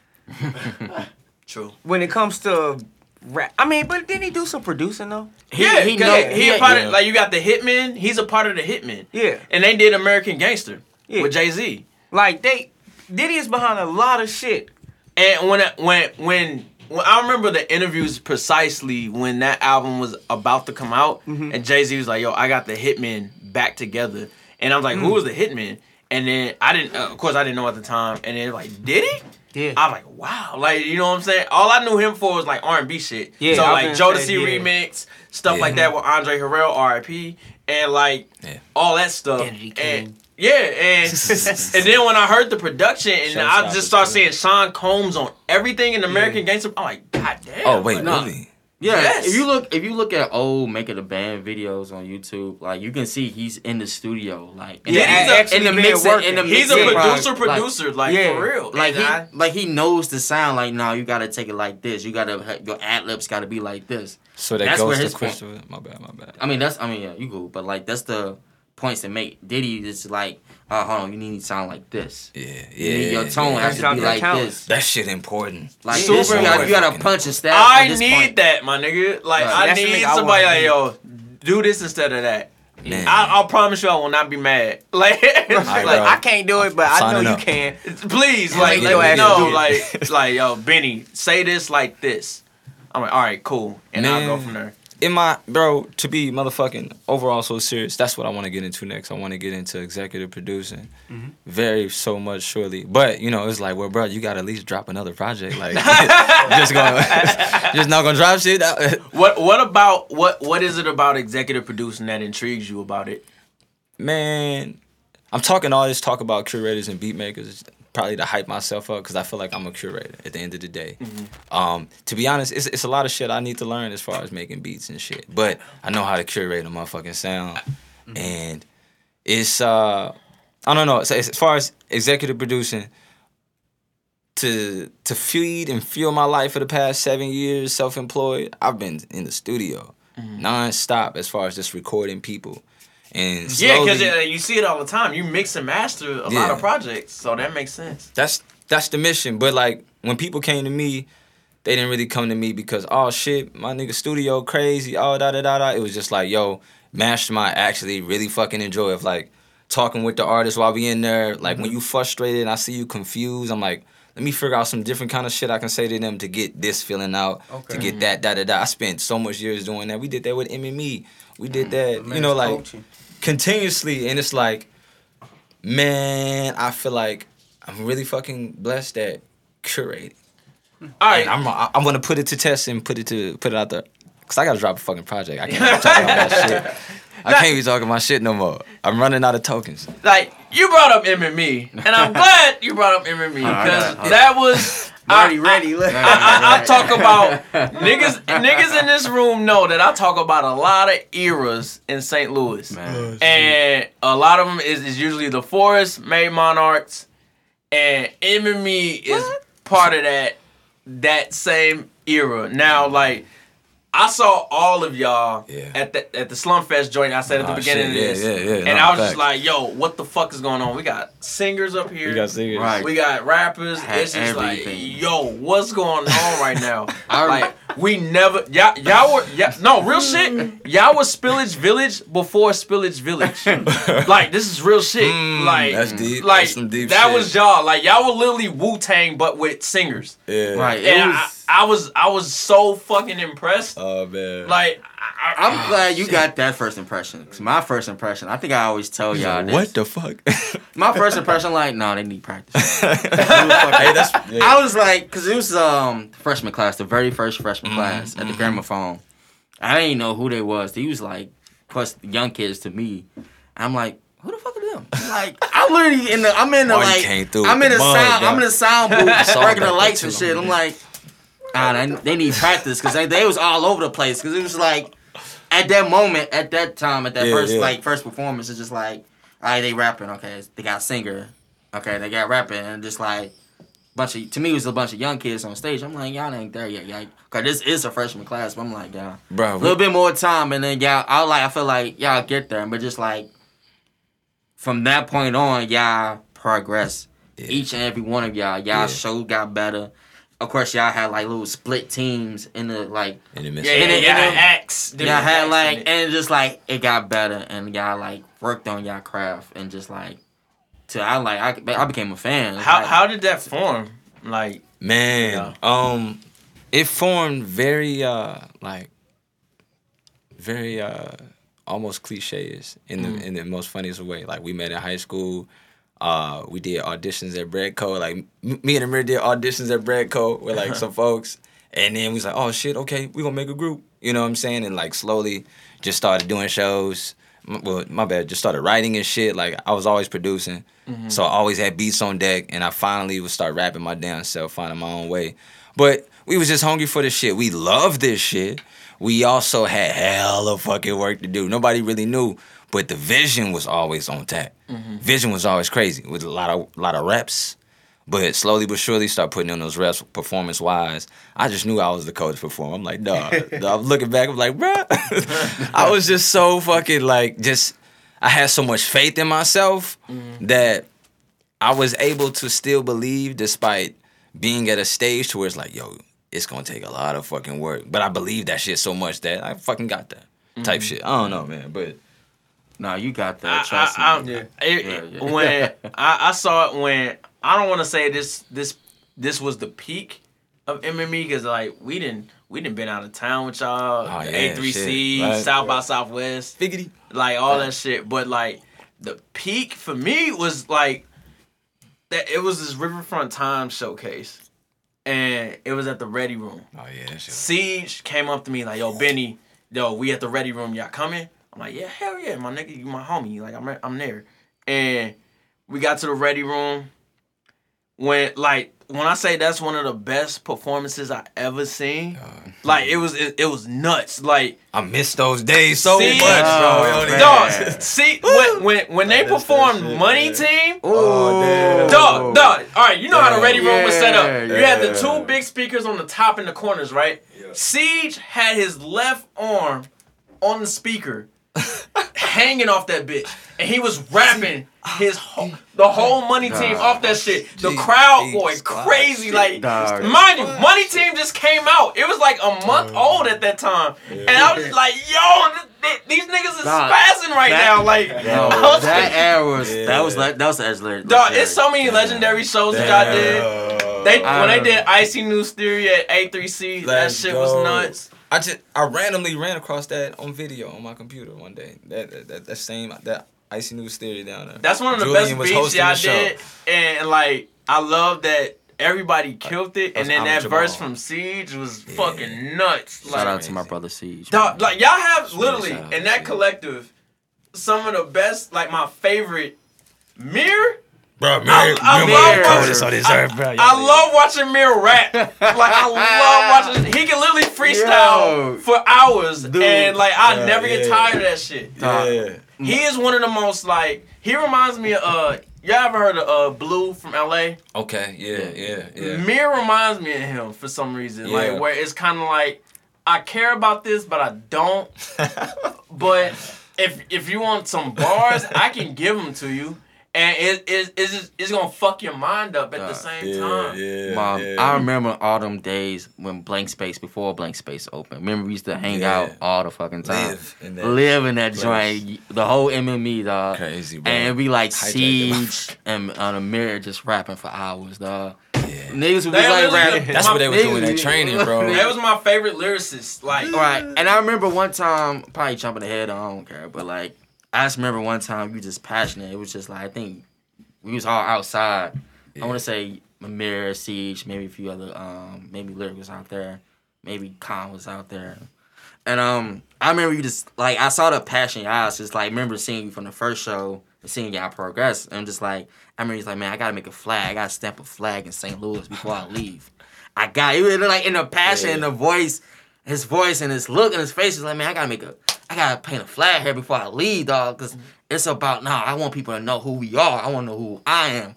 True. when it comes to rap. I mean, but didn't he do some producing though? He, yeah, he he, know. he, he- a part yeah. of like you got the Hitman. He's a part of the Hitman. Yeah, And they did American Gangster Yeah. with Jay Z. like they Diddy is behind a lot of shit. And when when when when I remember the interviews precisely when that album was about to come out, Mm-hmm. and Jay Z was like, "Yo, I got the Hitman back together," and I was like, "Who Mm. was the Hitman?" And then I didn't, uh, of course, I didn't know at the time. And then like, did he? Yeah. I was like, wow, like you know what I'm saying. All I knew him for was like R and B shit. Yeah, so I like Jodeci yeah. remix stuff Yeah. like that with Andre Harrell, R.I.P. and like Yeah. all that stuff. Identity and King. yeah, and (laughs) and then when I heard the production and I just started seeing Sean Combs on everything in American Gangster, I'm like, God damn. Oh wait, like, Nah. really? Yeah, Yes. if you look if you look at old making a band videos on YouTube, like you can see he's in the studio, like in Yeah, the, he's a- in the being mixing, in the He's a producer, pro- like- producer, like, yeah. for real. Like And he, I- like he knows the sound. Like, no, you gotta take it like this. You gotta your ad libs gotta be like this. So that That's where goes to his point- My bad, my bad. I mean, that's I mean, yeah, you go, but like that's the points to make. Diddy is like, oh, hold on, you need to sound like this. Yeah, You yeah. need- your tone yeah. has to be like talent. this. That shit important. Like Super this, you gotta, you gotta punch and stab. I at this need point. that, my nigga. Like Right. I That's need nigga I somebody like yo, do this instead of that. Man. I, I promise you, I will not be mad. (laughs) Like, it's Alright, like. I can't do it, but I know Signing you can. please, Yeah, like, make let your me ass know, do like, like, yo, Benny, say this like this. I'm like, all right, cool, and I'll go from there. In my bro to be motherfucking overall so serious that's what i want to get into next i want to get into executive producing Mm-hmm. very so much surely but you know it's like well bro you gotta at least drop another project like (laughs) just going (laughs) just not gonna drop shit. (laughs) What, what about what, what is it about executive producing that intrigues you about it? man i'm talking all this talk about curators and beat makers probably to hype myself up because i feel like i'm a curator at the end of the day. Um, to be honest it's, it's a lot of shit i need to learn as far as making beats and shit but i know how to curate a motherfucking sound. And it's uh i don't know as as far as executive producing to to feed and fuel my life for the past seven years self-employed i've been in the studio non-stop as far as just recording people and Yeah, because slowly- you see it all the time. You mix and master a lot of projects, so that makes sense. that's that's the mission. But like when people came to me, they didn't really come to me because oh shit, my nigga studio crazy, oh da da da da. It was just like yo, Mastermind actually really fucking enjoy of like talking with the artist while we in there. Like when mm-hmm. you frustrated and I see you confused, I'm like. Let me figure out some different kind of shit I can say to them to get this feeling out, okay. to get that, da da da. I spent so much years doing that. We did that with MME. We did mm, that, you know, like Coaching. continuously, and it's like, man, I feel like I'm really fucking blessed that curated. All right, And I'm I'm gonna put it to test and put it to put it out there. Cause I gotta drop a fucking project. I can't talk about that (laughs) shit. I can't be talking my shit no more. I'm running out of tokens. like you brought up M and me, and I'm (laughs) glad you brought up M and me because got it. that was (laughs) Already ready. Look. I, I, I (laughs) talk about niggas. Niggas in this room know that I talk about a lot of eras in St. Louis, Man. Oh, and a lot of them is, is usually the Forest, May Monarchs, and M and me is part of that that same era. Now, like. I saw all of y'all Yeah. at the at the Slumfest joint. I said at the Oh, beginning shit, of this, yeah, yeah, and no, I was just like, "Yo, what the fuck is going on? We got singers up here. You got singers. Right. We got rappers. It's just everything. like, yo, what's going on right now? (laughs) I like, we never, y'all, y'all were, yeah, no, real shit. Y'all was Spillage Village before Spillage Village. (laughs) like, this is real shit. Mm, like, that's deep. Like, That's some deep that shit. was y'all. Like, y'all were literally Wu Tang, but with singers. Yeah. Right. It was, I, I was, I was so fucking impressed. Oh man. like, I, I, I'm glad you got that first impression. 'Cause my first impression, I think I always tell y'all this. what the fuck? (laughs) My first impression, like, no, they need practice. (laughs) hey, that's (laughs) yeah. I was like, cause it was um freshman class, the very first freshman Mm-hmm, class at the gramophone. I didn't know who they was. He was like, plus young kids to me. I'm like, who the fuck are them? Like, I'm literally in the, I'm in the Oh, like, I'm in the the sound, dog. I'm in the sound booth, saw breaking the lights and shit. I'm like, ah, they, they need practice, cause they, they was all over the place, cause it was like, at that moment, at that time, at that Yeah, first yeah. like first performance, it's just like, all right, they rapping, okay, they got singer, okay, they got rapping, and just like bunch of to me it was a bunch of young kids on stage. I'm like, y'all ain't there yet, y'all. Cause this is a freshman class, but I'm like, y'all, Bro, a little bit more time, and then y'all, I like, I feel like y'all get there, but just like from that point on, y'all progress. Yeah. Each and every one of y'all, y'all Yeah. show got better. Of course, y'all had like little split teams in the like in the midst yeah, of yeah, and yeah, and acts. y'all had like it. and just like it got better and y'all like worked on y'all craft and just like to I like I, I became a fan. How like, how did that form? Like, Man, um, it formed very uh like very uh almost cliches in the in the most funniest way. Like we met in high school. Uh, we did auditions at Bradco. Like m- me and Amir did auditions at Bradco with like some folks, and then we was like, oh shit, okay, we gonna make a group. You know what I'm saying? And like slowly, just started doing shows. M- Well, my bad. Just started writing and shit. Like I was always producing, so I always had beats on deck. And I finally would start rapping my damn self, finding my own way. But we was just hungry for this shit. We loved this shit. We also had hell of fucking work to do. Nobody really knew, but the vision was always on tap. Mm-hmm. Vision was always crazy with a lot of lot of reps. But slowly but surely, start putting in those reps performance wise. I just knew I was the coach performer. I'm like, dog. (laughs) I'm looking back, I'm like, bruh. (laughs) I was just so fucking like, just, I had so much faith in myself mm-hmm. that I was able to still believe despite being at a stage to where it's like, yo, it's gonna take a lot of fucking work. But I believe that shit so much that I fucking got that type mm-hmm. shit. I don't know, man. But No, you got that. Trust I, me. I, it- Yeah, it- yeah. when (laughs) I, I saw it when I don't want to say this this this was the peak of MME because like we didn't we didn't been out of town with y'all Oh, yeah, A3C right. South by Southwest figgity. like all that shit but like the peak for me was like that it was this Riverfront Times showcase and it was at the Ready Room Oh yeah, that shit. Siege came up to me like, "Yo, Benny, yo, we at the ready room. Y'all coming?" I'm like, "Yeah, hell yeah, my nigga, you my homie. Like, I'm I'm there." And we got to the ready room. When like when I say that's one of the best performances I ever seen, uh, like it hmm. was it, it was nuts. Like I miss those days so See? much, bro. Oh, Yo, dog, see when when when they That is performed shit, Money man. Team, Oh. Dog, dog. All right, you know how the ready room was set up. Yeah, You had the two big speakers on the top and the corners, right? Siege had his left arm on the speaker, hanging off that bitch, and he was rapping his uh, whole, the whole money team Dog. off that shit. The Jeez, crowd jeez, going wow. crazy, like Dog. mind you, money team just came out. It was like a month old at that time, and I was like, yo, th- th- these niggas is Dog, spazzing right that- now, like. No, (laughs) was that like, era was Yeah. that was like that was legendary. Dog, it's so many legendary shows that y'all did. They when they did Icy News Theory at A3C, that Let's shit was nuts. I just I randomly ran across that on video on my computer one day. That that, that, that same that icy news theory down there. That's one of the Julian best beats y'all the show. did, and like I love that everybody uh, killed it, and then that Jamal. verse from Siege was fucking nuts. Shout Like, out to my brother Siege. dog, like y'all have literally shout out in that collective some of the best, like my favorite. Mirror, Bro, I- I love watching- coldest on this earth, bro. I love watching Mirror rap. like I love (laughs) watching. He can literally freestyle Yo. for hours, Dude. and like I Yeah, never get tired of that shit. Yeah. He is one of the most like. He reminds me of. uh Y'all ever heard of uh Blu from L.A.? Okay. Yeah. Yeah. Yeah. Mir reminds me of him for some reason. Yeah. Like where it's kind of like I care about this, but I don't. (laughs) But if if you want some bars, I can give them to you, and it, it it's just, it's gonna fuck your mind up at the Uh, same yeah. time. Yeah. Mom, yeah. I remember all them days when Blank Space before Blank Space opened. Remember we used to hang Yeah. out all the fucking time. live in that. Live in that joint, the whole MME dog. Crazy, bro. And we'd be like Hijacked. Siege and on a mirror just rapping for hours, dog. Yeah. Niggas would be They like really- rapping. That's what they was Niggas doing at training, bro. That was my favorite lyricist. Like Right. And I remember one time, probably jumping ahead, I don't care, but like, I just remember one time you just passionate. It was just like, I think we was all outside. I want to say Mirror, Siege, maybe a few other, um, maybe Lyric was out there, maybe Khan was out there. And um, I remember you just, like, I saw the passion in your eyes. Just like, remember seeing you from the first show and seeing y'all progress. And I'm just like, I remember he's like, man, I got to make a flag. I got to stamp a flag in St. Louis before I leave. I got it. was like in the passion, in the voice, his voice and his look and his face is like, man, I gotta make a, I gotta paint a flag here before I leave, dog, because it's about now. I want people to know who we are. I want to know who I am,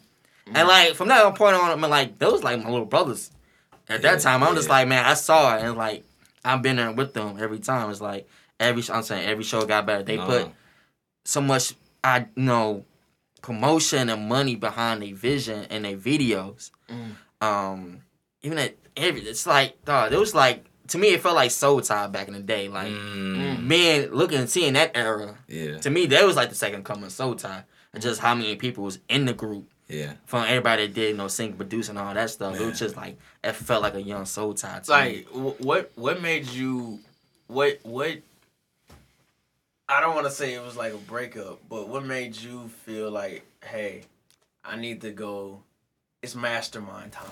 and like from that point on, I'm like those like my little brothers. At that time, I'm just like, man, I saw it, and like I've been there with them every time. It's like every, I'm saying every show got better. They Nah. put so much, I you know, promotion and money behind their vision and their videos. Um, even at every, it's like, dog, it was like to me, it felt like Soul Tie back in the day. Like Mm, man, looking and seeing that era, yeah. to me, that was like the second coming of Soul Tie. And just how many people was in the group Yeah. from everybody that did, you know, sing, producing, all that stuff. It was just like it felt like a young Soul Tie. To It's me. like what what made you what what I don't want to say it was like a breakup, but what made you feel like, hey, I need to go? It's mastermind time.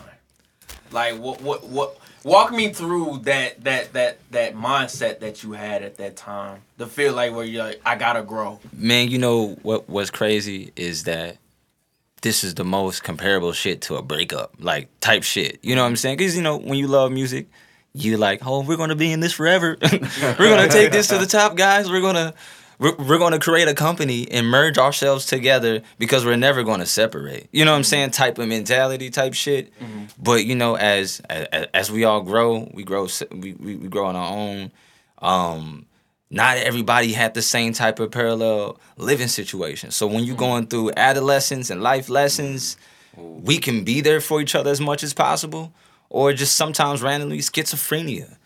Like what what what? Walk me through that that that that mindset that you had at that time. The feel like where you're like, I gotta grow. Man, you know what what's crazy is that this is the most comparable shit to a breakup, like type shit. You know what I'm saying? Because you know when you love music, you like, oh, we're gonna be in this forever. (laughs) we're gonna take this to the top, guys. We're gonna we're, we're gonna create a company and merge ourselves together because we're never gonna separate. You know what I'm mm-hmm. saying? Type of mentality, type shit. Mm-hmm. But you know, as, as as we all grow, we grow we, we, we grow on our own. Um, not everybody had the same type of parallel living situation. So when you're mm-hmm. going through adolescence and life lessons, we can be there for each other as much as possible, or just sometimes randomly schizophrenia,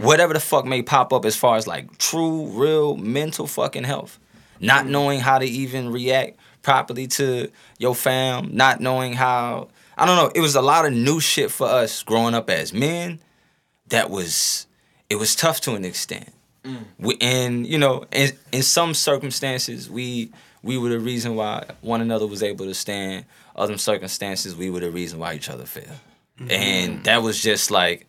whatever the fuck may pop up as far as like true, real mental fucking health, not mm. knowing how to even react properly to your fam, not knowing how. I don't know. It was a lot of new shit for us growing up as men. That was it was tough to an extent. Mm. We, and you know, in in some circumstances, we we were the reason why one another was able to stand. Other circumstances, we were the reason why each other fell. Mm. And that was just like,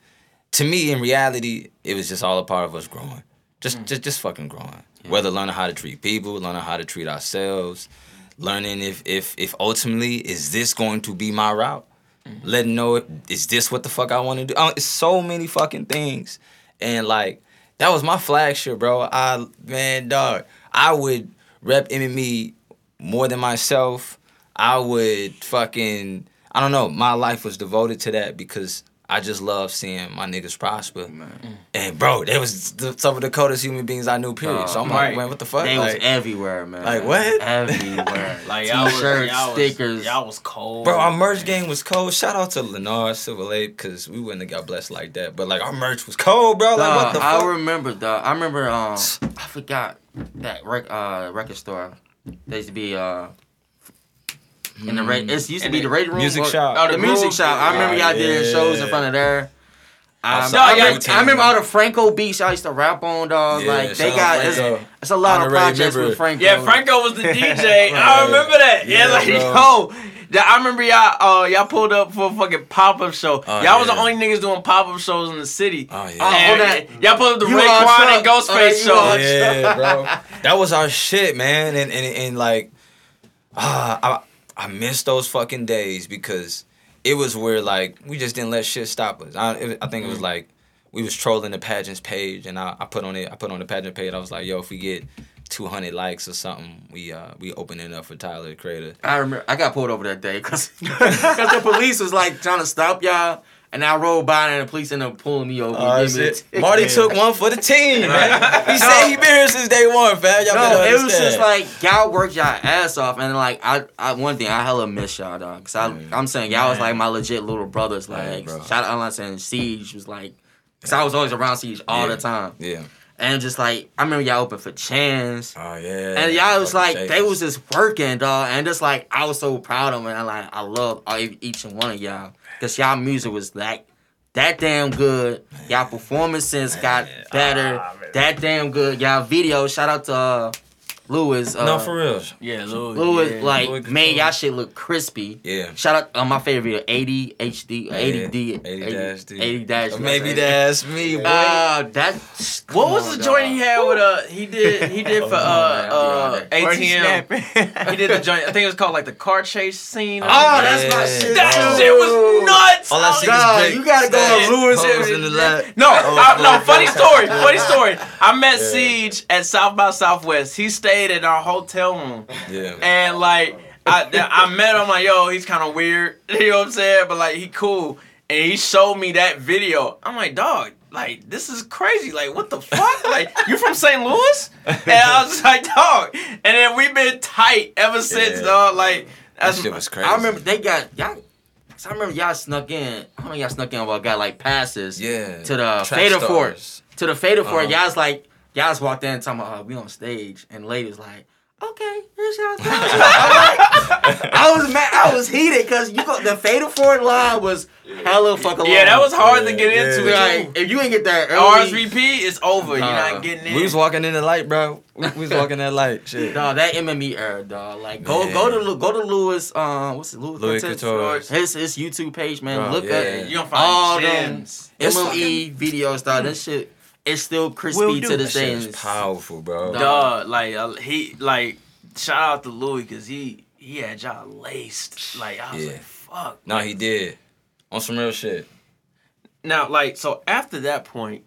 to me, in reality, it was just all a part of us growing. Just mm. just just fucking growing. Whether learning how to treat people, learning how to treat ourselves, learning if if if ultimately is this going to be my route mm-hmm. letting know is this what the fuck I want to do. Oh, it's so many fucking things, and like that was my flagship, bro. I man, dog, I would rep MME more than myself. I would fucking I don't know. My life was devoted to that because I just love seeing my niggas prosper. Man. And bro, they was the, some of the coldest human beings I knew. Period. so I'm Right. like, man, what the fuck? They was everywhere, man. like what? (laughs) Everywhere. (laughs) Like y'all T-shirts, y'all was, stickers. Y'all was cold. Bro, our merch game was cold. Shout out to Lennar Silver Lake because we wouldn't have got blessed like that. But like our merch was cold, bro. Like Dog, what the fuck? I remember, dog. I remember. Um, I forgot that rec- uh, record store. There used to be uh, in the ra- it used to In be the the radio room. Music or- shop. Oh, The, the music Groove shop. I remember y'all did shows in front of there. I, Outside I, remember, routine. I remember all the Franco beats I used to rap on, dog. Yeah, like they got it's, it's a lot of projects member. with Franco. Yeah, Franco was the (laughs) DJ. I remember that. Yeah, Yeah, like bro. yo, that- I remember y'all. Uh, y'all pulled up for a fucking pop up show. Oh, y'all was the only niggas doing pop up shows in the city. Oh, yeah. And Oh, that- y'all pulled up the You Raekwon and Ghostface Uh, You show. Yeah, bro. That was our shit, man. And and, and like, ah, I I miss those fucking days because it was where like we just didn't let shit stop us. I it, I think it was like we was trolling the pageants page, and I, I put on it. I put on the pageant page. I was like, yo, if we get. 200 likes or something. We uh we open it up for Tyler the Creator. I remember I got pulled over that day because (laughs) the police was like trying to stop y'all, and I rolled by and the police ended up pulling me over. Oh and giving me a shit! ticket. Marty took one for the team, man. He said he been here since day one, fam. Y'all No, it was just like y'all worked y'all ass off, and like I, I one thing I hella miss y'all, dog. Cause I, I'm saying y'all was like my legit little brothers. Yeah, Like bro. shout out, I'm not saying Siege was like, cause I was always around Siege all Yeah. the time, yeah. and just like I remember y'all open for Chance. Oh yeah. And y'all was Fucking like, they was just working, dog, and just like I was so proud of them, and like I love each and one of y'all, cause y'all music was like that damn good. Y'all performances got better, Ah, that damn good. Y'all video, shout out to uh, Lewis. Uh, no for real. Yeah, Louis. Lewis yeah. like Louis made y'all shit look crispy. Yeah. Shout out on my favorite video, 80 HD, 80 D, 80 dash D. 80 dash. Maybe that's me, boy. Uh, that. What was the joint he had with uh he did he did for uh man, uh he ATM. He did the joint. I think it was called like the car chase scene. Oh, that's my Yeah. shit. that too. shit was nuts. All I see Dog, is Blake you gotta go Snap, on Lewis in the lap. No, Oh, no. Funny story. Funny story. I met Siege at South by Southwest. He stayed in our hotel room, Yeah. and like I, I met him. Like, yo, he's kind of weird. (laughs) You know what I'm saying? But like, he cool. And he showed me that video. I'm like, dog. Like this is crazy. Like what the fuck? (laughs) Like you from St. Louis? And I was like, dog. And then we've been tight ever since, Yeah. dog. Like That that's shit was crazy. I remember they got y'all. 'cause I remember y'all snuck in. I remember y'all snuck in while got like passes Yeah. to the Track Fader Fort. stars. To the Fader Fort. Uh-huh. Y'all's like y'all's walked in talking about uh, we on stage, and the lady was like, "Okay, here's y'all." (laughs) stage." I'm like, I was mad. I was heated because you got the Fader Fort line was hella fucking long. yeah, that was hard to get yeah. into. Like, if you ain't get that early, RSVP it's over. You're not getting in. We was walking in the light, bro. We, we was walking that light. (laughs) Shit. Dog, that MME era, dog. Like, go Man. go to go to Lewis. Um, what's it? Louis, Louis Cortez? Couture. His his YouTube page, man. Bro, Look yeah. at You gonna find all them gems. It's MME videos, dog. That shit is still Will crispy do. to the That shit day. was powerful, bro. Dog. Dog, like uh, he like shout out to Louis because he he had y'all laced. Like I was Yeah. like, fuck. No, he did. On some real shit. Now, like so after that point,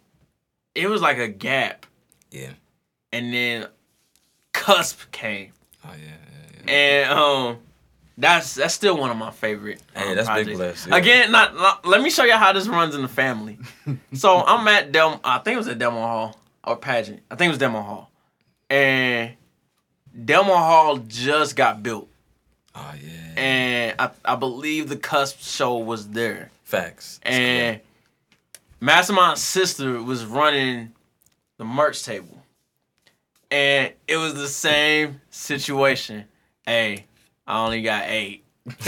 it was like a gap, Yeah. and then Cusp came, Oh yeah. yeah, yeah. and um. That's that's still one of my favorite. Hey, um, that's Big projects. Bless, yeah. Again, not, not- let me show you how this runs in the family. (laughs) so I'm at Del. I think it was at Delmar Hall or pageant. I think it was Delmar Hall, and Delmar Hall just got built. Oh yeah. and I, I believe the cusp show was there Facts. That's and mastermind's sister was running the merch table and it was the same situation hey i only got eight (laughs)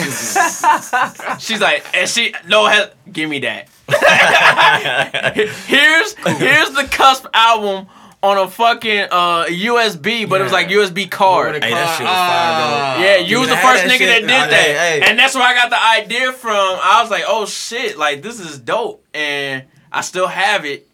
she's like and she no he- give me that (laughs) here's here's the cusp album on a fucking uh USB, but it was like USB card. Hey, that shit was fire, though. Yeah, you was the first that nigga shit. that did Nah, that. hey, hey. And that's where I got the idea from. I was like, oh shit, like this is dope. And I still have it.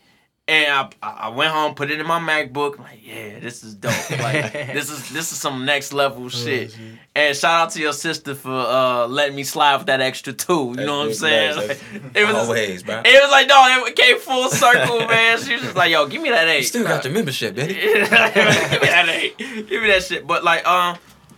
And I, I went home, put it in my MacBook. I'm like, yeah, this is dope. (laughs) Like this is this is some next level shit. And shout out to your sister for uh letting me slide with that extra two. You know what I'm saying? big, Like, it was Always, bro. it was like, no, it came full circle, man. She was just like, yo, give me that eight. You still got your membership, baby. (laughs) give me that eight. Give me that shit. But like, um,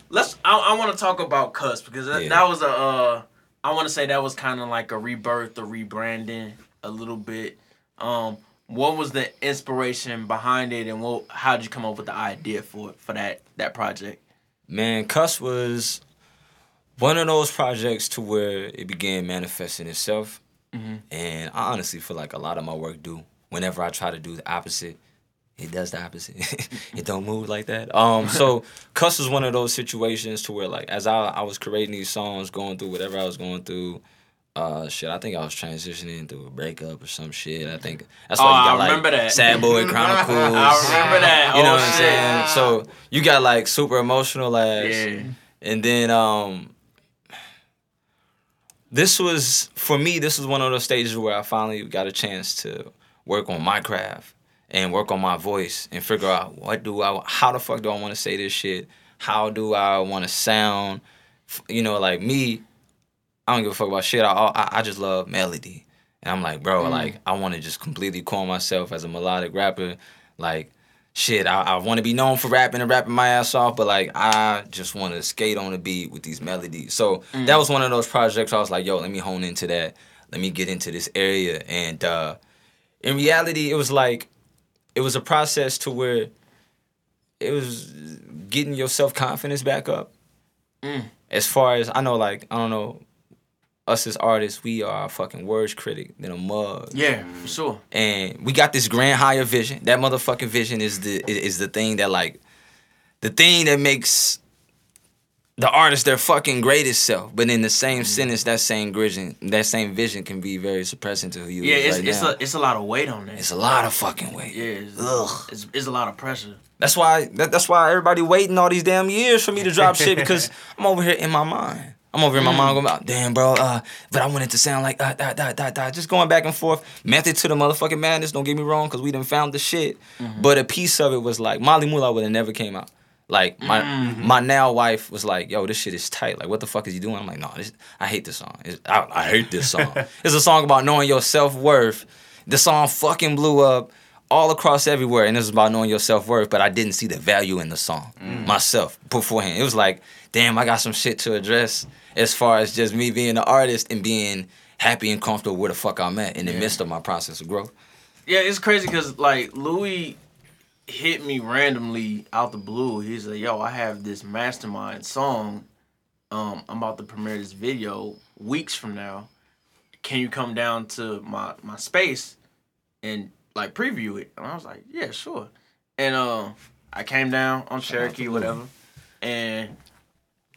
let's. I, I want to talk about Cusp because that, Yeah. that was a. Uh, I want to say that was kind of like a rebirth, a rebranding, a little bit. Um, what was the inspiration behind it, and what? How did you come up with the idea for for that that project? Man, Cusp was one of those projects to where it began manifesting itself. And I honestly feel like a lot of my work do. Whenever I try to do the opposite, it does the opposite. (laughs) it don't move like that. Um, so (laughs) Cusp was one of those situations to where like as I, I was creating these songs, going through whatever I was going through, Uh, shit. I think I was transitioning through a breakup or some shit. I think that's Oh, why you got I like remember that. Sad Boy (laughs) Chronicles. I remember that. You know Oh, what I'm saying? So you got like super emotional ass. Yeah. And then um this was for me, this was one of those stages where I finally got a chance to work on my craft and work on my voice and figure out what do I how the fuck do I want to say this shit? How do I want to sound? You know, like me, I don't give a fuck about shit. I I, I just love melody. And I'm like, bro, mm. like I want to just completely call myself as a melodic rapper. Like, shit, I, I want to be known for rapping and rapping my ass off, but like I just want to skate on the beat with these melodies. So mm. that was one of those projects. I was like, yo, let me hone into that. Let me get into this area. And uh, in reality, it was like, it was a process to where it was getting your self confidence back up. Mm. As far as I know, like I don't know, us as artists, we are a fucking words critic than a mug Yeah, for sure. and we got this grand higher vision. That motherfucking vision is the is the thing that like the thing that makes the artist their fucking greatest self. But in the same mm. sentence, that same vision, that same vision can be very suppressing to who you Yeah, it's right it's now. a it's a lot of weight on that. it's a lot of fucking weight. yeah, it's, Ugh. it's, it's a lot of pressure. That's why that, that's why everybody waiting all these damn years for me to drop shit because (laughs) I'm over here in my mind. I'm over in my mind going about, damn, bro, uh, but I want it to sound like uh, da, da, da, da. Just going back and forth. Method to the motherfucking madness, don't get me wrong, because we done found the shit. But a piece of it was like, Molly Moolah would have never came out. Like, my my now wife was like, yo, this shit is tight. Like, what the fuck is you doing? I'm like, no, this, I hate this song. I, I hate this song. (laughs) it's a song about knowing your self worth. The song fucking blew up all across everywhere, and it was about knowing your self worth. But I didn't see the value in the song myself beforehand. It was like, damn, I got some shit to address as far as just me being an artist and being happy and comfortable where the fuck I'm at in the midst of my process of growth. Yeah, it's crazy because like Louis hit me randomly out the blue. He's like, "Yo, I have this mastermind song. Um, I'm about to premiere this video weeks from now. Can you come down to my my space and like preview it?" And I was like, "Yeah, sure." And um, I came down on Cherokee, whatever, and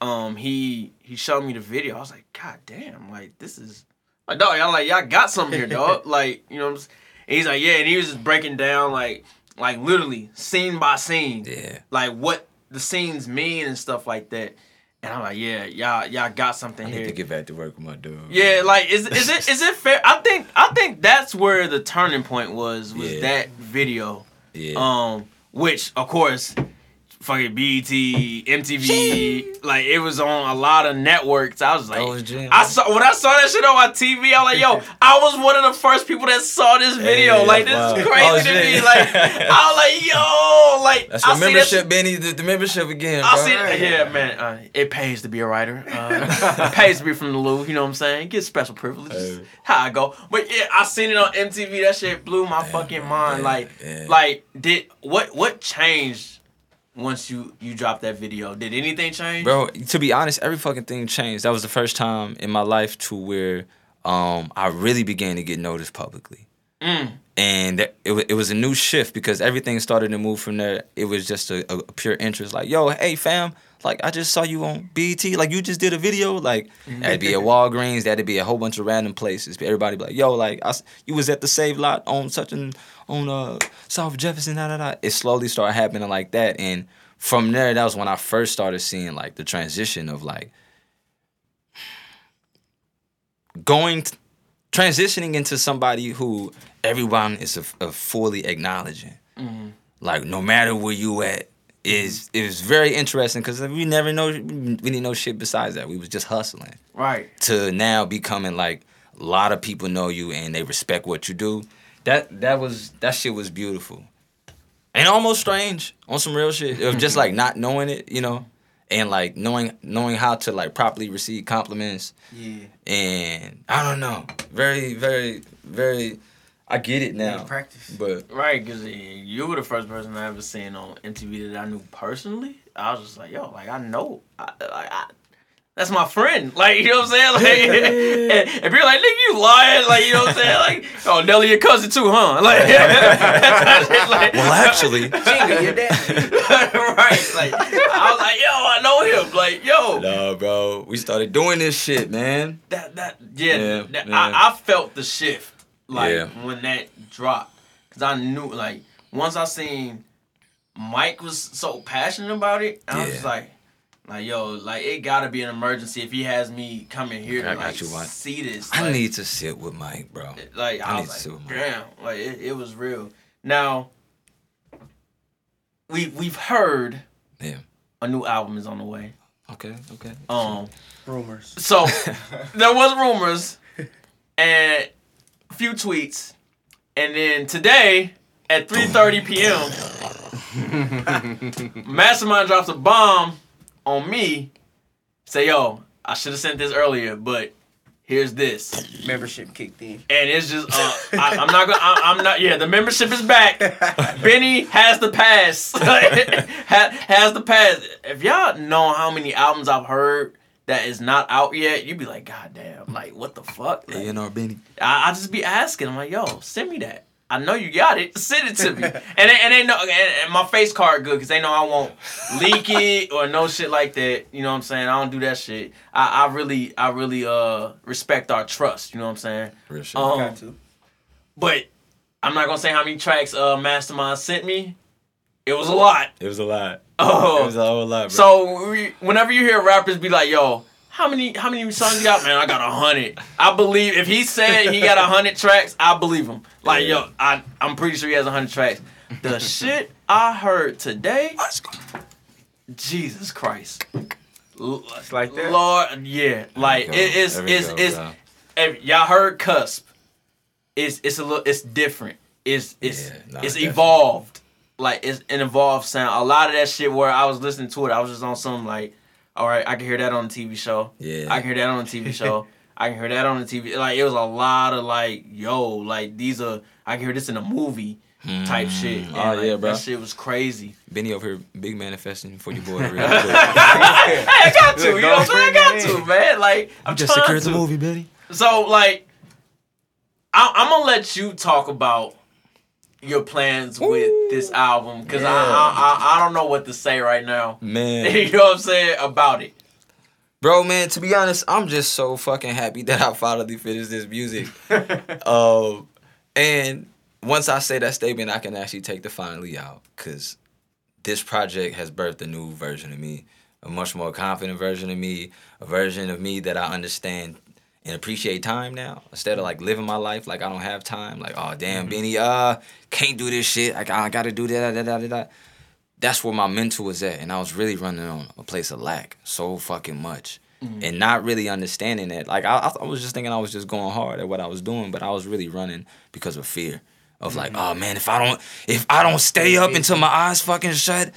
um, he he showed me the video. I was like, "God damn! Like this is." Like dog, y'all like y'all got something here, dog. (laughs) like you know, what I'm saying? And he's like, yeah, and he was just breaking down like, like literally scene by scene, Yeah. like what the scenes mean and stuff like that. And I'm like, yeah, y'all, y'all got something I here. need to get back to work with my dude. yeah, like is is it is it fair? I think I think that's where the turning point was was Yeah. that video. Yeah. Um, which of course, fucking BET, MTV, like it was on a lot of networks. I was like, was. I saw when I saw that shit on my TV. I was like, yo, (laughs) I was one of the first people that saw this video. Hey, like this wow. is crazy Oh, to me. Like I was like, yo, like That's I that membership, Benny. The, the membership again. I see that. Yeah, man. Uh, it pays to be a writer. Uh, it (laughs) pays to be from the Lou. You know what I'm saying? Get special privileges. Hey. How I go. But yeah, I seen it on MTV. That shit blew my fucking mind. like, like did what? What changed once you you dropped that video? Did anything change? Bro, to be honest, every fucking thing changed. That was the first time in my life to where um, I really began to get noticed publicly. Mm. And that, it, it was a new shift because everything started to move from there. It was just a, a pure interest. Like, yo, hey, fam, like, I just saw you on BET. Like, you just did a video. Like, that'd be at Walgreens. That'd be a whole bunch of random places. Everybody be like, yo, like, I you was at the Save Lot on such and on uh, South Jefferson, da da da. It slowly started happening like that. And from there, that was when I first started seeing, like, the transition of, like, going t- transitioning into somebody who everyone is a, a fully acknowledging like no matter where you at is it was very interesting because we never know we didn't know shit besides that we was just hustling Right. to now becoming like a lot of people know you and they respect what you do that that was that shit was beautiful and almost strange on some real shit of just like not knowing it you know and like knowing knowing how to like properly receive compliments Yeah. and I don't know, very, very, very. I get it now, Practice. but Right, because you were the first person I ever seen on MTV that I knew personally. I was just like, yo, like I know, I, like I, That's my friend. (laughs) Like, you know what I'm saying? Like, and, (laughs) and people like, nigga, you lying. Like, you know what I'm saying? Like, (laughs) oh, Nelly, your cousin too, huh? Like, like Well, actually, Jingle, your dad. right. Like, I was like, yo, I know him. Like, yo, no, bro, we started doing this shit, man. that, that, yeah, Yeah, that, yeah. I, I felt the shift. Like, Yeah. when that dropped. Because I knew, like, once I seen Mike was so passionate about it, I was Yeah. just like, like yo, like it gotta be an emergency if he has me coming here to I got like you, see this. I like, need to sit with Mike, bro. like I I, need was to see like, what Mike- damn, like it, it was real. Now we we've heard Yeah. a new album is on the way. Okay. Okay. Um, Rumors. so (laughs) there was rumors (laughs) and a few tweets, and then today at 3:30 p.m. (laughs) Mastermind drops a bomb on me. Say, yo, I should have sent this earlier, but here's this. Membership kicked in. and it's just uh, (laughs) I, I'm not gonna I, I'm not yeah the membership is back. (laughs) Benny has the pass. ha, has the pass. If y'all know how many albums I've heard that is not out yet, you'd be like, God damn, like what the fuck? Like, A&R Benny. I, I just be asking. I'm like, yo, send me that. I know you got it. (laughs) Send it to me. (laughs) and they, and they know and, and my face card good because they know I won't leak it or no shit like that. You know what I'm saying? I don't do that shit. I, I really I really uh respect our trust. You know what I'm saying? Real shit. Um, Got to. but I'm not gonna say how many tracks uh Mastermind sent me. It was a lot. it was a lot. Oh. It Oh, was a whole lot, bro. so we, whenever you hear rappers be like, "Yo, how many how many songs you got?" Man, I got a hundred. I believe if he said he got a hundred tracks, I believe him. Like, Yeah. yo, I I'm pretty sure he has a hundred tracks. The (laughs) shit I heard today, Jesus Christ. It's like that. Lord, yeah, like go. it is, There we it's, go, it's, bro. if y'all heard cusp it's it's a little it's different it's it's Yeah, nah, it's definitely. evolved like it's an evolved sound a lot of that shit where i was listening to it i was just on some like all right i can hear that on the tv show Yeah. i can hear that on the tv show (laughs) i can hear that on the tv like it was a lot of like yo like these are i can hear this in a movie type mm. shit And, Oh, like, yeah, bro. that shit was crazy Benny over here, big manifesting for your boy. (laughs) Real quick. hey, i got to you know what i'm saying i got to man like i'm Just trying secured to the movie, Benny. So like, I, I'm gonna let you talk about your plans with this album because I, Yeah. I, I I don't know what to say right now. Man. (laughs) you know what I'm saying about it. Bro, man, to be honest, I'm just so fucking happy that I finally finished this music. (laughs) um, and once I say that statement, I can actually take the finally out because this project has birthed a new version of me, a much more confident version of me, a version of me that I understand and appreciate time now instead of like living my life like I don't have time. Like, oh damn, mm-hmm. Benny, uh, can't do this shit. Like I gotta do that, that, that, that, that. That's where my mental was at, and I was really running on a place of lack so fucking much, mm-hmm. and not really understanding that. Like I, I was just thinking I was just going hard at what I was doing, but I was really running because of fear of like, mm-hmm. oh man, if I don't, if I don't stay up until my eyes fucking shut,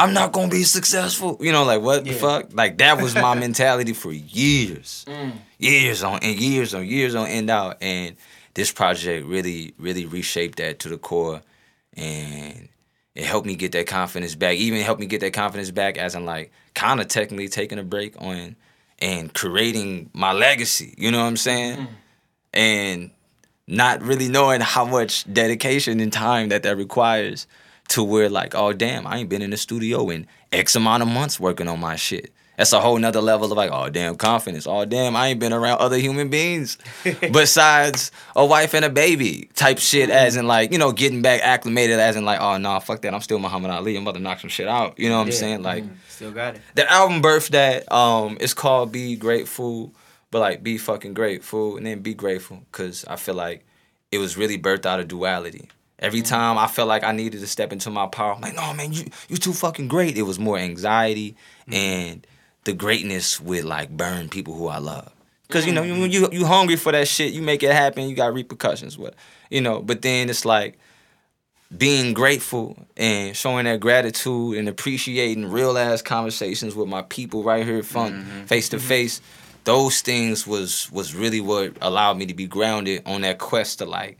I'm not gonna be successful. You know, like what the fuck? Like that was my (laughs) mentality for years, mm. years on and years on years on end out, and this project really, really reshaped that to the core, and it helped me get that confidence back. Even helped me get that confidence back, as in like kind of technically taking a break on and creating my legacy. You know what I'm saying? Mm. And not really knowing how much dedication and time that that requires to where like, oh damn, I ain't been in the studio in X amount of months working on my shit. That's a whole nother level of like, oh damn, confidence. Oh damn, I ain't been around other human beings (laughs) besides a wife and a baby type shit. As in like, you know, getting back acclimated. As in like, oh nah, fuck that. I'm still Muhammad Ali. I'm about to knock some shit out. You know what I'm Yeah. saying? Like, Still got it. the album birthed that. Um, it's called Be Grateful, but like be fucking grateful, and then be grateful, cause I feel like it was really birthed out of duality. Every time I felt like I needed to step into my power, I'm like, no man, you you too fucking great. It was more anxiety mm. and the greatness would like burn people who I love. Cause you know you you you hungry for that shit, you make it happen. You got repercussions with, you know. But then it's like being grateful and showing that gratitude and appreciating real ass conversations with my people right here front mm-hmm. face to mm-hmm. face those things was was really what allowed me to be grounded on that quest to like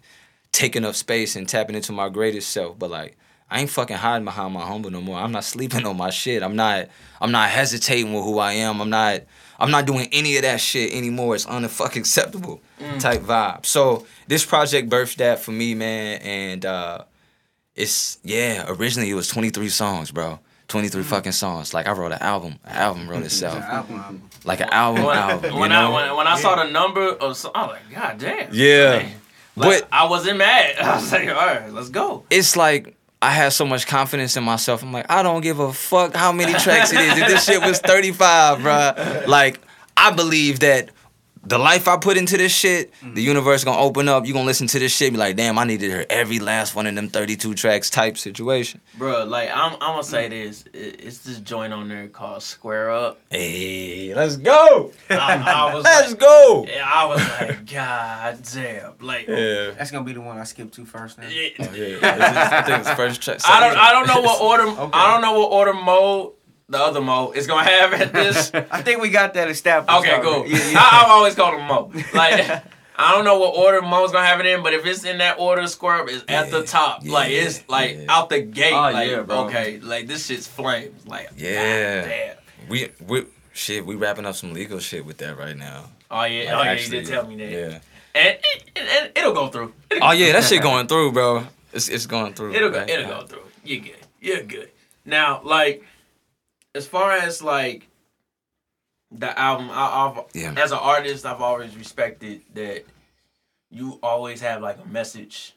taking up space and tapping into my greatest self but like I ain't fucking hiding behind my humble no more. I'm not sleeping (laughs) on my shit. I'm not I'm not hesitating with who I am. I'm not I'm not doing any of that shit anymore. It's unfucking acceptable mm. type vibe. So this project birthed that for me, man, and uh it's yeah, originally it was 23 songs, bro. 23 mm. fucking songs. Like I wrote an album. An album wrote mm-hmm. itself. Album, album. Like an album when, album. when you I when, when I saw the number of, so, I was like, God damn. Yeah. Like, like, But- I wasn't mad. (laughs) I was like, all right, let's go. it's like I had so much confidence in myself. I'm like, I don't give a fuck how many tracks it is. If this shit was 35, bro, (laughs) Like, I believe that the life I put into this shit, mm-hmm. the universe gonna open up. You gonna listen to this shit, be like, damn, I need to hear every last one of them 32 tracks type situation. Bro, like I'm, I'm gonna say this. It's this joint on there called Square Up. Hey, let's go. I, I was (laughs) Let's like, go. I was like, (laughs) God damn, like. Yeah. That's gonna be the one I skip to first. Now. yeah. Oh, yeah. I think it's first track. I don't I don't know what order (laughs) Okay. I don't know what order mode the other Mo is gonna have at this. (laughs) I think we got that established. Okay, cool. Yeah, yeah. I, I've always called him Mo. Like (laughs) I don't know what order Mo's gonna have it in, but if it's in that order, Square Up is at the Yeah, top. like it's like yeah. out the gate. Oh, like yeah, bro. okay, like this shit's flames. Like Yeah. Damn. We we shit. We wrapping up some legal shit with that right now. Oh yeah, Like, oh yeah, you did tell me that. Yeah. And, it, it, it'll go through. It'll Oh yeah, that shit (laughs) going through, bro. It's it's going through. It'll go. right It'll go through. You're good. You're good. Now, like, as far as like the album, I, I've Yeah. as an artist, I've always respected that you always have like a message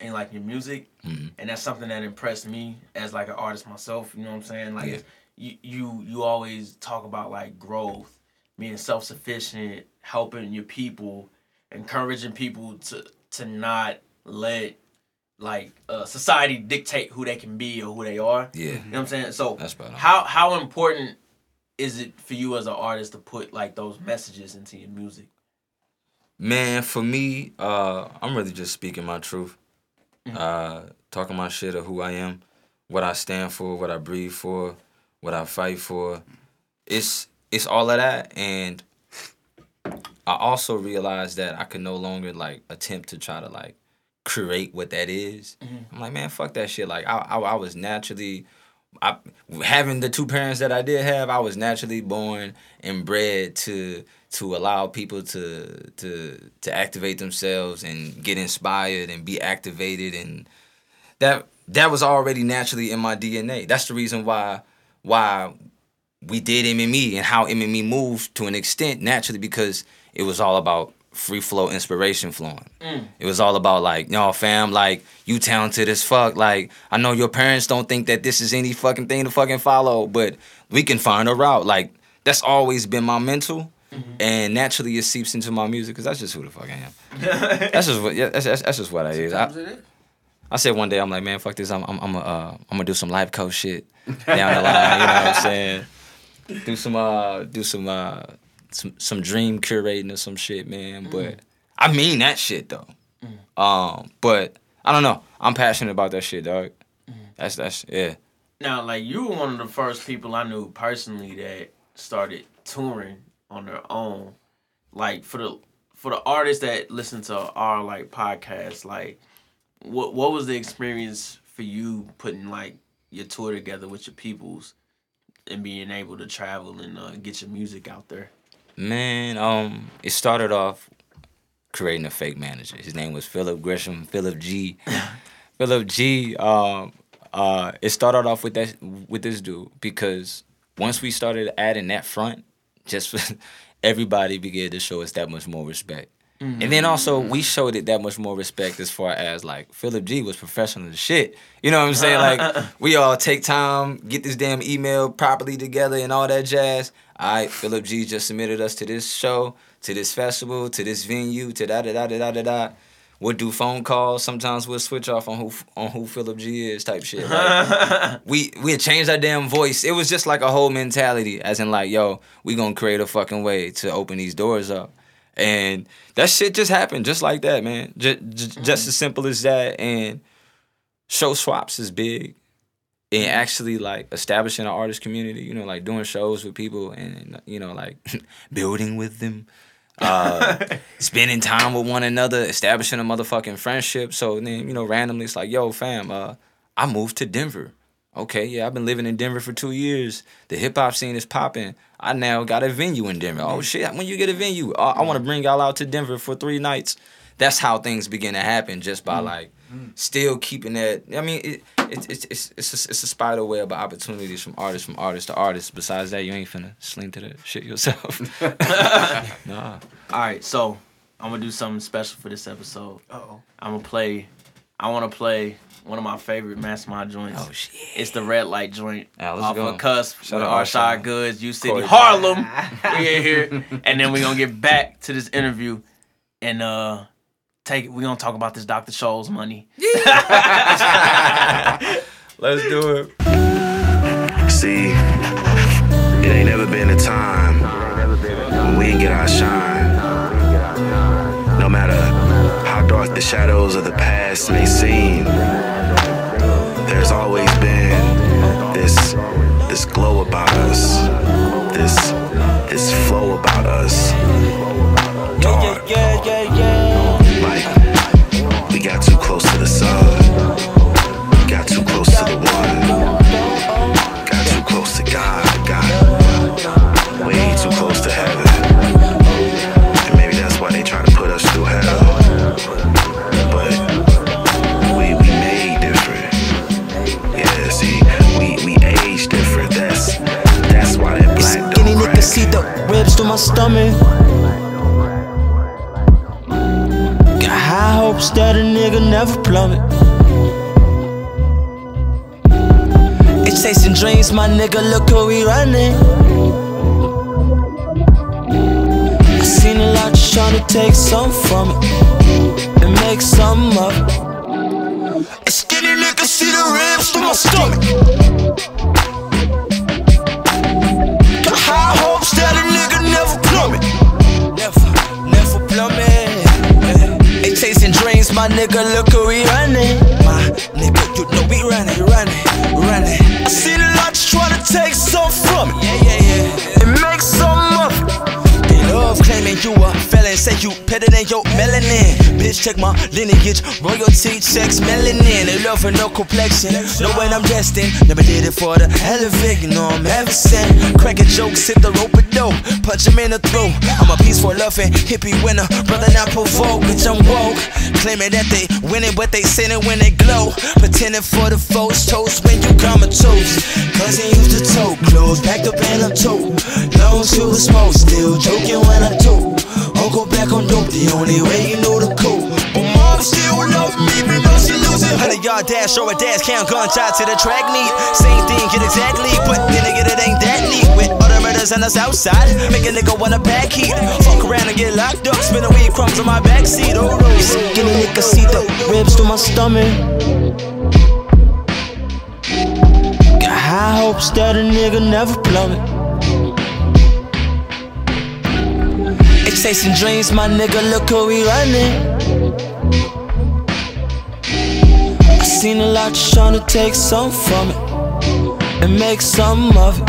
in like your music, Mhm. and that's something that impressed me as like an artist myself. You know what I'm saying? Like, Yeah. you you you always talk about like growth, being self sufficient, helping your people, encouraging people to to not let like uh, society dictate who they can be or who they are. Yeah, You know what I'm saying? So that's about how how important is it for you as an artist to put like those messages into your music? Man, for me, uh, I'm really just speaking my truth. Mm-hmm. Uh, talking my shit of who I am, what I stand for, what I breathe for, what I fight for. It's it's all of that and I also realized that I could no longer like attempt to try to like create what that is. Mm-hmm. I'm like, man, fuck that shit. Like I I, I was naturally I having the two parents that I did have, I was naturally born and bred to to allow people to to to activate themselves and get inspired and be activated and that that was already naturally in my DNA. That's the reason why why we did MME and how MME moved to an extent naturally because it was all about free flow inspiration flowing. It was all about like, yo, fam, like you talented as fuck. Like I know your parents don't think that this is any fucking thing to fucking follow, but we can find a route. Like that's always been my mental. And naturally, it seeps into my music because that's just who the fuck I am. (laughs) that's just what. Yeah, that's, that's, that's just what I is. I. I said one day I'm like, man, fuck this. I'm I'm I'm a, uh, I'm gonna do some life coach shit down the line. You know what I'm saying? (laughs) Do some uh do some uh some some dream curating or some shit, man. But I mean that shit though. Um, but I don't know. I'm passionate about that shit, dog. That's that's yeah. Now, like you were one of the first people I knew personally that started touring on their own. Like for the for the artists that listen to our like podcast, like what what was the experience for you putting like your tour together with your peoples and being able to travel and uh, get your music out there? Man, um, it started off creating a fake manager. His name was Philip Gresham, Philip G. (laughs) Philip G. Um, uh, it started off with that with this dude because once we started adding that front, just (laughs) everybody began to show us that much more respect. Mm-hmm. And then also we showed it that much more respect as far as like Philip G was professional as shit. You know what I'm saying? Like (laughs) we all take time, get this damn email properly together and all that jazz. All right, Philip G just submitted us to this show, to this festival, to this venue, to da da da da da da. We'll do phone calls. Sometimes we'll switch off on who on who Philip G is type shit. Like, (laughs) we we had changed our damn voice. It was just like a whole mentality, as in like, yo, we gonna create a fucking way to open these doors up, and that shit just happened, just like that, man. Just just as simple as that. And show swaps is big, and actually like establishing an artist community. You know, like doing shows with people, and you know, like (laughs) building with them. uh, (laughs) spending time with one another, establishing a motherfucking friendship. So then, you know, randomly it's like, yo, fam, uh, I moved to Denver. Okay, yeah, I've been living in Denver for two years. The hip hop scene is popping. I now got a venue in Denver. Oh mm-hmm. shit, when you get a venue, I, I want to mm-hmm. bring y'all out to Denver for three nights. That's how things begin to happen, just by mm-hmm. like still keeping that. I mean, it, it, it's it's it's a, it's a spider web of opportunities from artist from artist to artist. Besides that, you ain't finna sling to that shit yourself. (laughs) (laughs) nah. All right, so I'm gonna do something special for this episode. oh. I'm gonna play. I want to play one of my favorite Mastermind joints. Oh shit. It's the red light joint Yeah, let's off go. of Cusp Shout with out Arshad Arshad. Goods, U City, Corey. Harlem. (laughs) we in here, and then we're gonna get back to this interview, and uh, take. We're gonna talk about this Dr. Scholl's money. (laughs) Let's do it. See, it ain't never been a time when we didn't get our shine. No matter how dark the shadows of the past may seem, there's always been this this glow about us, this this flow about us. Dark. Like we got too close to the sun, got too close to the one. Got too close to God, the ribs through my stomach. Got high hopes that a nigga never plummet. It's chasing dreams, my nigga. Look who we running. I seen a lot just trying to take some from it and make some up. A skinny nigga see the ribs through my stomach. Got high that a nigga never plummet. Never, never plummet. They chasing dreams, my nigga. Look who we running. My nigga, you know we running, running, running. I seen a lot just trying to take some from it. Yeah, yeah, yeah. Better than your melanin. Bitch, check my lineage, royalty checks melanin. They love for no complexion, know when I'm destined. Never did it for the hell of it, you know I'm ever sent. Cracking jokes, hit the rope a dope, punch him in the throat. I'm a peaceful loving hippie winner, brother not provoke, bitch I'm woke. Claiming that they winning, but they sinning when they glow. Pretending for the folks, toast when you comatose. Cousin used to tote clothes, packed up and I'm tote. Long the smoke, still joking when I tote. Uncle back on dope, the only way you know the code. But mom still love me, even though she losing. Hundred yard dash, show a dash, count gunshot to the track meet. Same thing, get exactly, but then again it ain't that neat. With the murders on the south side, make a nigga wanna back heat. Fuck around and get locked up, spin a weed crumbs on my backseat. Oh. Skinny nigga see the ribs through my stomach. Got high hopes that a nigga never plummet. Chasing dreams, my nigga. Look who we running. I seen a lot just trying to take some from it and make some of it.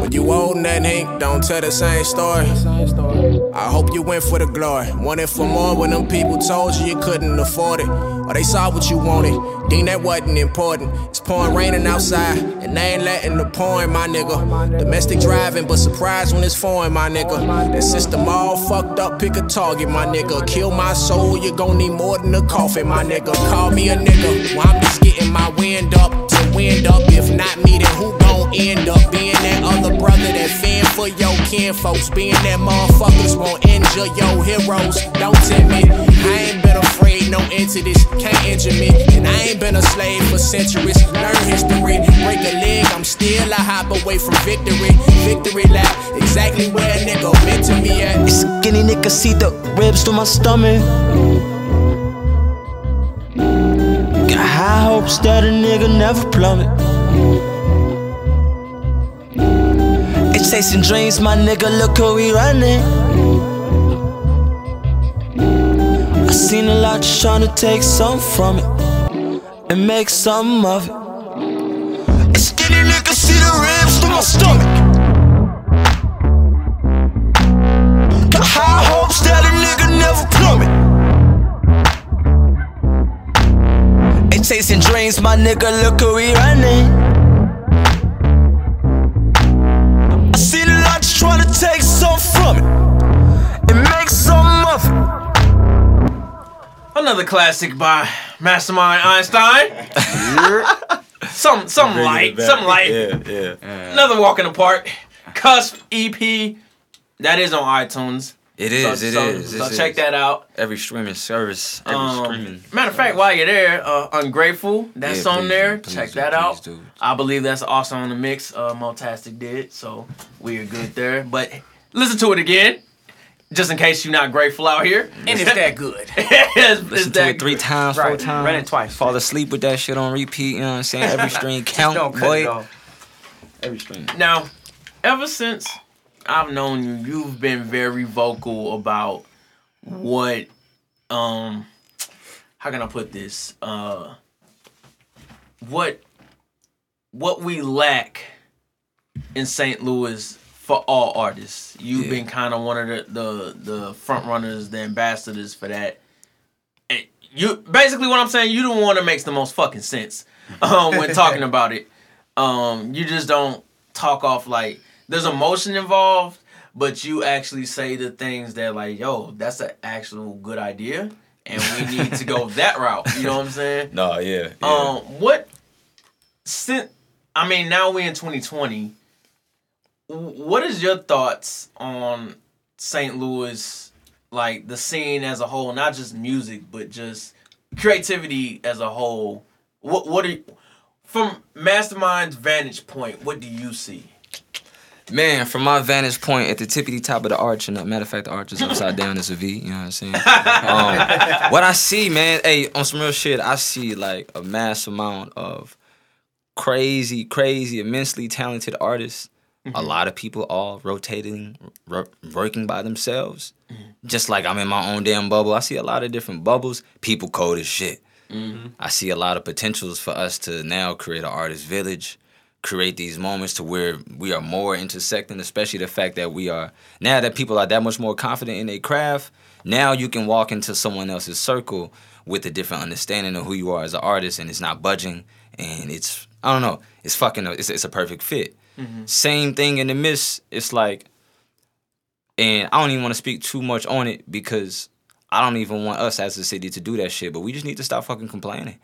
When you old and that ink, don't tell the same story. I hope you went for the glory. Wanted for more when them people told you you couldn't afford it. Or they saw what you wanted, deemed that wasn't important. It's pouring raining outside, and they ain't letting the pouring, my nigga. Domestic driving, but surprised when it's foreign, my nigga. That system all fucked up, pick a target, my nigga. Kill my soul, you gon' need more than a coffin, my nigga. Call me a nigga. Well, I'm just getting my wind up wind up. If not me, then who gon' end up being that other brother that fend for your kin folks? Being that motherfuckers won't injure your heroes. Don't tempt me. I ain't been afraid, no into this. Can't injure me. And I ain't been a slave for centuries. Learn history. Break a leg, I'm still a hop away from victory. Victory lap. Exactly where a nigga meant to me at. Skinny nigga see the ribs through my stomach. High hopes that a nigga never plummet. It's chasing dreams, my nigga. Look who we running. I seen a lot just trying to take some from it and make some of it. Skinny nigga see the ribs through my stomach. Chasing dreams. dreams, my nigga, look who we running. I see the lot just trying to take some from it and make some of it. Another classic by Mastermind Einstein. (laughs) some some Bringing light, some light. Yeah, yeah. Another walk in the park. Cusp EP. That is on iTunes. It So. It so, is. so It check is. that out. Every streaming service. Every Um, streaming. matter of fact, while you're there, uh, Ungrateful, that's Yeah, on please there. please check do, that out. do. I believe that's also on the mix. Uh, Motastic did, so we are good there. But listen to it again, just in case you're not grateful out here. And it's that good. (laughs) it's, it's Listen that to it three good. times, four Right, times. run it twice. Fall asleep with that shit on repeat. You know what I'm saying? Every (laughs) stream count, Don't cut boy. it off. Every stream. Now, ever since I've known you, you've been very vocal about what um how can I put this? Uh what what we lack in St. Louis for all artists. You've Yeah. been kind of one of the, the the front runners, the ambassadors for that. And you basically what I'm saying, you the one that makes the most fucking sense um, when talking (laughs) about it. Um, you just don't talk off like there's emotion involved, but you actually say the things that like, yo, that's an actual good idea, and we need to go (laughs) that route. You know what I'm saying? No, yeah. yeah. Um, what since I mean now we're in 2020. What is your thoughts on St. Louis, like the scene as a whole, not just music, but just creativity as a whole? What what are you, from Mastermind's vantage point? What do you see? Man, from my vantage point, at the tippity top of the arch, and uh, matter of fact, the arch is upside down as a V. You know what I'm saying? (laughs) um, what I see, man, hey, on some real shit, I see like a mass amount of crazy, crazy, immensely talented artists. A lot of people all rotating, ro- working by themselves. Just like I'm in my own damn bubble. I see a lot of different bubbles. People cold as shit. I see a lot of potentials for us to now create an artist village, create these moments to where we are more intersecting, especially the fact that we are now that people are that much more confident in their craft. Now you can walk into someone else's circle with a different understanding of who you are as an artist, and it's not budging, and it's I don't know, it's fucking it's it's a perfect fit. Mm-hmm. Same thing in the midst. It's like, and I don't even want to speak too much on it because I don't even want us as a city to do that shit. But we just need to stop fucking complaining.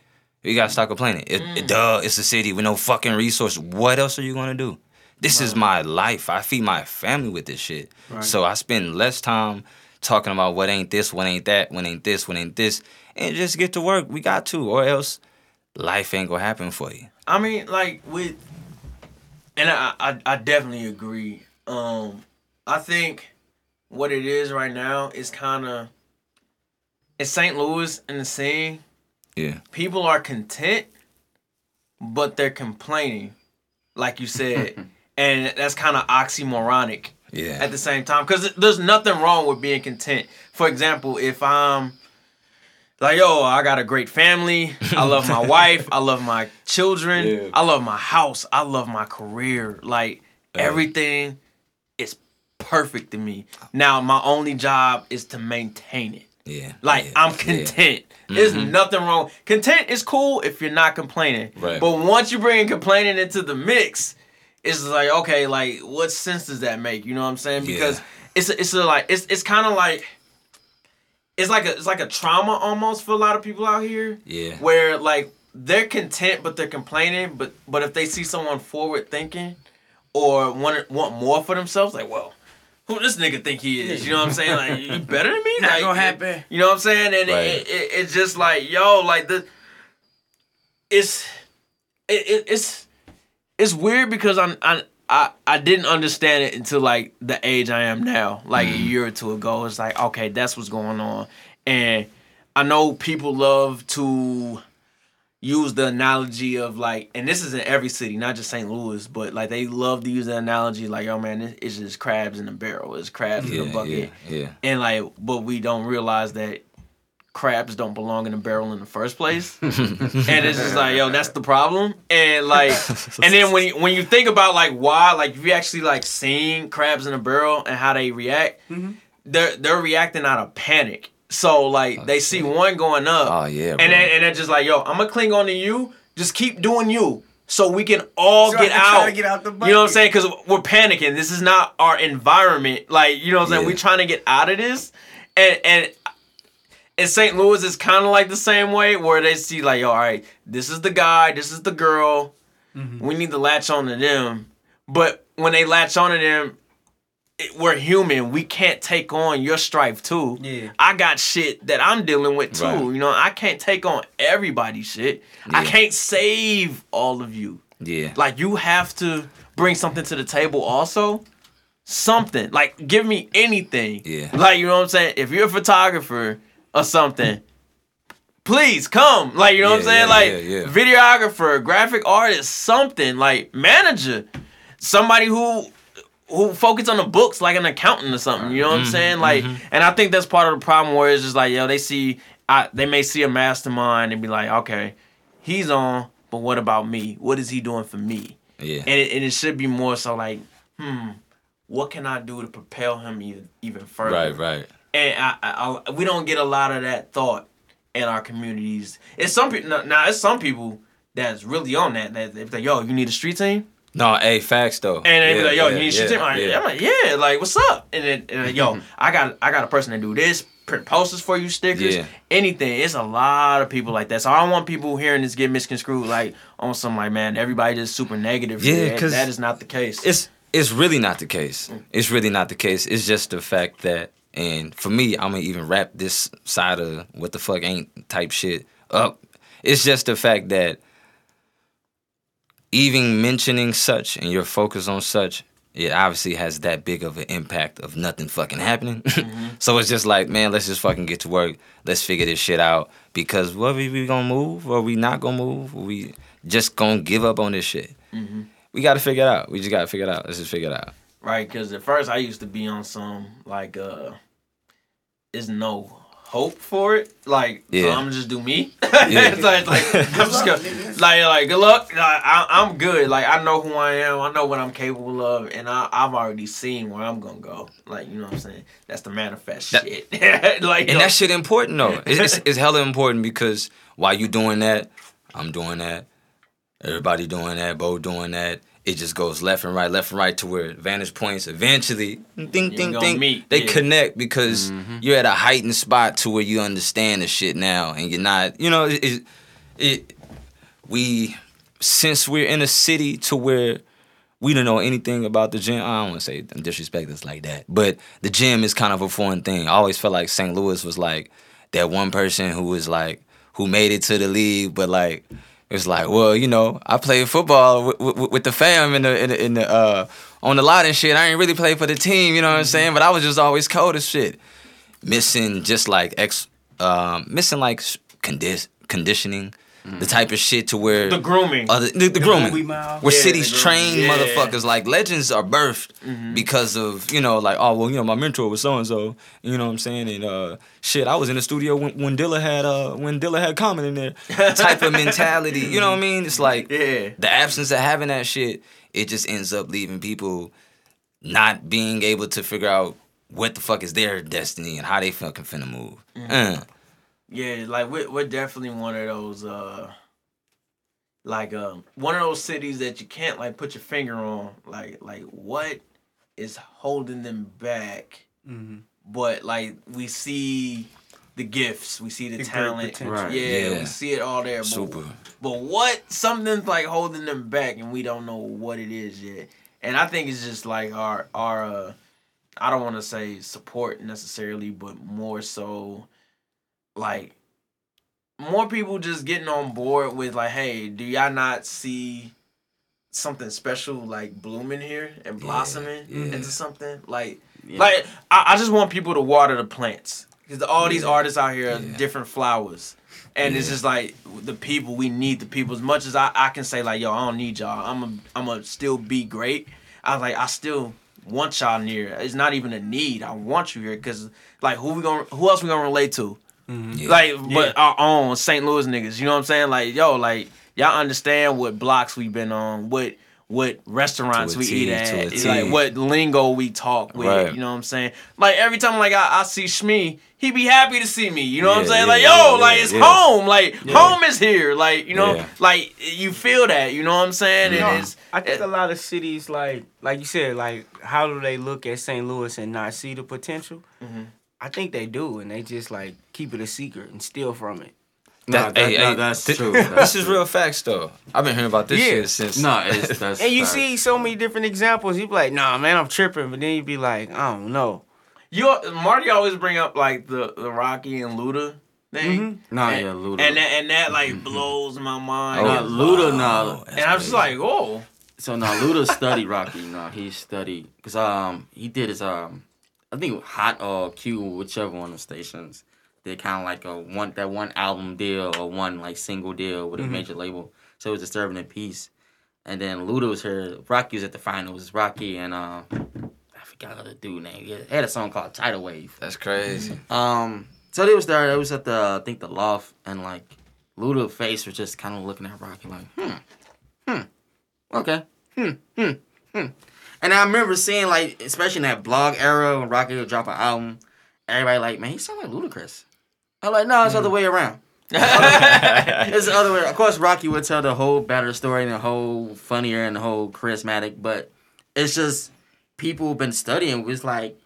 We gotta stop complaining. It, it- duh, it's a city with no fucking resource. What else are you gonna do? This is my life. I feed my family with this shit. So I spend less time talking about what ain't this, what ain't that, what ain't this, what ain't this, and just get to work. We got to, or else life ain't gonna happen for you. I mean, like with, and I, I, I definitely agree. Um, I think what it is right now is kind of, it's St. Louis in the scene, Yeah. people are content, but they're complaining, like you said, (laughs) and that's kind of oxymoronic Yeah. at the same time because there's nothing wrong with being content. For example, if I'm like, yo, I got a great family, I love my (laughs) wife, I love my children, Yeah. I love my house, I love my career, like uh. everything is perfect to me. Now my only job is to maintain it. Yeah. Like yeah, I'm yeah. content. There's mm-hmm. nothing wrong. Content is cool if you're not complaining. Right. But once you bring complaining into the mix, it's like okay, like what sense does that make? You know what I'm saying? Yeah. Because it's a, it's a, like it's it's kind of like it's like a it's like a trauma almost for a lot of people out here. Yeah. Where like they're content but they're complaining, but but if they see someone forward thinking or want want more for themselves, like well. Who this nigga think he is? You know what I'm saying? Like you (laughs) better than me? Not like, gonna happen. You know what I'm saying? And Right. it, it, it's just like, yo, like the it's it, it, it's it's weird because I'm I, I I didn't understand it until like the age I am now, like a mm-hmm. year or two ago. It's like, okay, that's what's going on. And I know people love to use the analogy of like, and this is in every city, not just St. Louis, but like they love to use the analogy like, oh man, it's just crabs in a barrel, it's crabs in a bucket. yeah, yeah. And like, but we don't realize that crabs don't belong in a barrel in the first place. (laughs) and it's just like, yo, that's the problem. And like, (laughs) and then when you, when you think about like why, like if you actually like seeing crabs in a barrel and how they react, mm-hmm. they're they're reacting out of panic. So like oh, they see one going up, Oh yeah. and bro. then and they're just like, yo, I'm gonna cling on to you Just keep doing you, so we can all So get can try out. to get out the You know what I'm saying? Because we're panicking. This is not our environment. Like you know what I'm saying? We're trying to get out of this, and and in St. Louis, is kind of like the same way where they see like, yo, all right, this is the guy, this is the girl. Mm-hmm. We need to latch on to them. But when they latch on to them, it, we're human. We can't take on your strife too. Yeah. I got shit that I'm dealing with too. Right. You know, I can't take on everybody's shit. I can't save all of you. Yeah. Like you have to bring something to the table also. Something. Like give me anything. Yeah. Like you know what I'm saying? If you're a photographer or something, please come. Like you know what I'm saying? yeah, like yeah, yeah. videographer, graphic artist, something, like manager. Somebody who who focus on the books like an accountant or something. You know what I'm saying? Like and I think that's part of the problem where it's just like, yo, they see I they may see a mastermind and be like, okay, he's on, but what about me? What is he doing for me? Yeah. And it, and it should be more so like, hmm, what can I do to propel him even even further? Right, right. And I, I, I we don't get a lot of that thought in our communities. It's some people now. It's some people that's really on that. That if they like, yo, you need a street team, No, hey, facts though. and they be like, yo, yeah, you need a street yeah, team. I'm like, yeah. I'm like, yeah, like what's up? And then, and then yo, (laughs) I got I got a person to do this. Print posters for you, stickers, Yeah. anything. It's a lot of people like that. So I don't want people hearing this get misconstrued like on some like man, everybody just super negative. Yeah, That- 'cause that is not the case. It's it's really not the case. It's really not the case. It's just the fact that, and for me, I'm gonna even wrap this side of what the fuck ain't type shit up. It's just the fact that even mentioning such and your focus on such, it obviously has that big of an impact of nothing fucking happening. (laughs) so it's just like, man, let's just fucking get to work. Let's figure this shit out. Because whether we gonna move or we not gonna move, we just gonna give up on this shit. We gotta figure it out. We just gotta figure it out. Let's just figure it out. Right, because at first I used to be on some like uh there's no hope for it. Like so I'm gonna just do me. (laughs) Yeah. it's like, like I'm just gonna like like good luck. Like, I, I'm good. Like I know who I am. I know what I'm capable of, and I, I've already seen where I'm gonna go. Like you know what I'm saying. That's the manifest That- shit. (laughs) like And that shit important though. (laughs) It's, it's, it's hella important because while you doing that, I'm doing that. Everybody doing that. Bo doing that. It just goes left and right, left and right to where vantage points eventually, ding, ding, gonna ding, meet, they yeah. connect because mm-hmm. you're at a heightened spot to where you understand the shit now, and you're not, you know, it, it, it we since we're in a city to where we don't know anything about the gym. I don't want to say disrespect us like that, but the gym is kind of a foreign thing. I always felt like St. Louis was like that one person who was like who made it to the league, but like it was like, well, you know, I played football with, with, with the fam in the in the, in the uh, on the lot and shit. I ain't really play for the team, you know what I'm saying? But I was just always cold as shit, missing just like ex, um, missing like condi- conditioning. The type of shit to where the grooming. other the, the grooming. where Yeah, cities train Yeah. motherfuckers. Like legends are birthed because of you know like oh well you know my mentor was so and so you know what I'm saying? And uh shit I was in the studio when, when Dilla had uh when Dilla had Common in there. Type of mentality. You know what I mean? It's like (laughs) yeah. the absence of having that shit it just ends up leaving people not being able to figure out what the fuck is their destiny and how they fucking finna move. Uh. Yeah, like we're, we're definitely one of those uh like um one of those cities that you can't like put your finger on like like what is holding them back Mhm. but like we see the gifts we see the, The talent. Right. yeah, Yeah. we see it all there but, super but what something's like holding them back and we don't know what it is yet and i think it's just like our our uh i don't want to say support necessarily but more so like more people just getting on board with like hey do y'all not see something special like blooming here and blossoming yeah. into something? Like like I, I just want people to water the plants. Because all these artists out here are Yeah. different flowers. And it's just like the people we need the people. As much as I, I can say like yo I don't need y'all. I'm a, I'm gonna still be great. I was like I still want y'all near. It's not even a need. I want you here because like who we gonna who else we gonna relate to Yeah. like but our own St. Louis niggas you know what I'm saying like yo like y'all understand what blocks we've been on what what restaurants we T, eat at, a it's T. like what lingo we talk with. Right. You know what I'm saying? Like every time like I, I see Shmee, he be happy to see me. You know what I'm saying? yeah, like yo, yeah, like it's yeah. home. Like home is here. Like you know, Yeah. like you feel that. You know what I'm saying? No, It is. I think a lot of cities, like like you said, like how do they look at St. Louis and not see the potential? Mm-hmm. I think they do, and they just like keep it a secret and steal from it. No, That- that, hey, no, hey, that's thi- true. (laughs) This That's is real facts though. I've been hearing about this Yeah. shit since. No, it's (laughs) that's. And you facts. see so many different examples. You be like, "Nah, man, I'm tripping," but then you be like, "I don't know." You Marty always bring up like the the Rocky and Luda thing. No, and, yeah, Luda. And that and that like blows my mind. no, Luda, no. and I'm just like, oh, So no, Luda studied Rocky. No, he studied because um he did his um I think Hot or Q, whichever one of the stations. Did kind of like a one that one album deal or one like single deal with a major label. So it was Disturbing tha Peace. And then Luda was here. Rocky was at the finals. Rocky and uh, I forgot the dude name. Yeah, he had a song called Tidal Wave. That's crazy. Um, so they was there. They was at the I think the loft, and like Luda face was just kind of looking at Rocky like, hmm, hmm, okay, hmm, hmm, hmm. And I remember seeing like, especially in that blog era when Rocky would drop an album, everybody like, man, he sound like Ludacris. I'm like, no, it's the other mm. way around. (laughs) it's the other way. Of course, Rocky would tell the whole better story and the whole funnier and the whole charismatic, but it's just people have been studying. It's like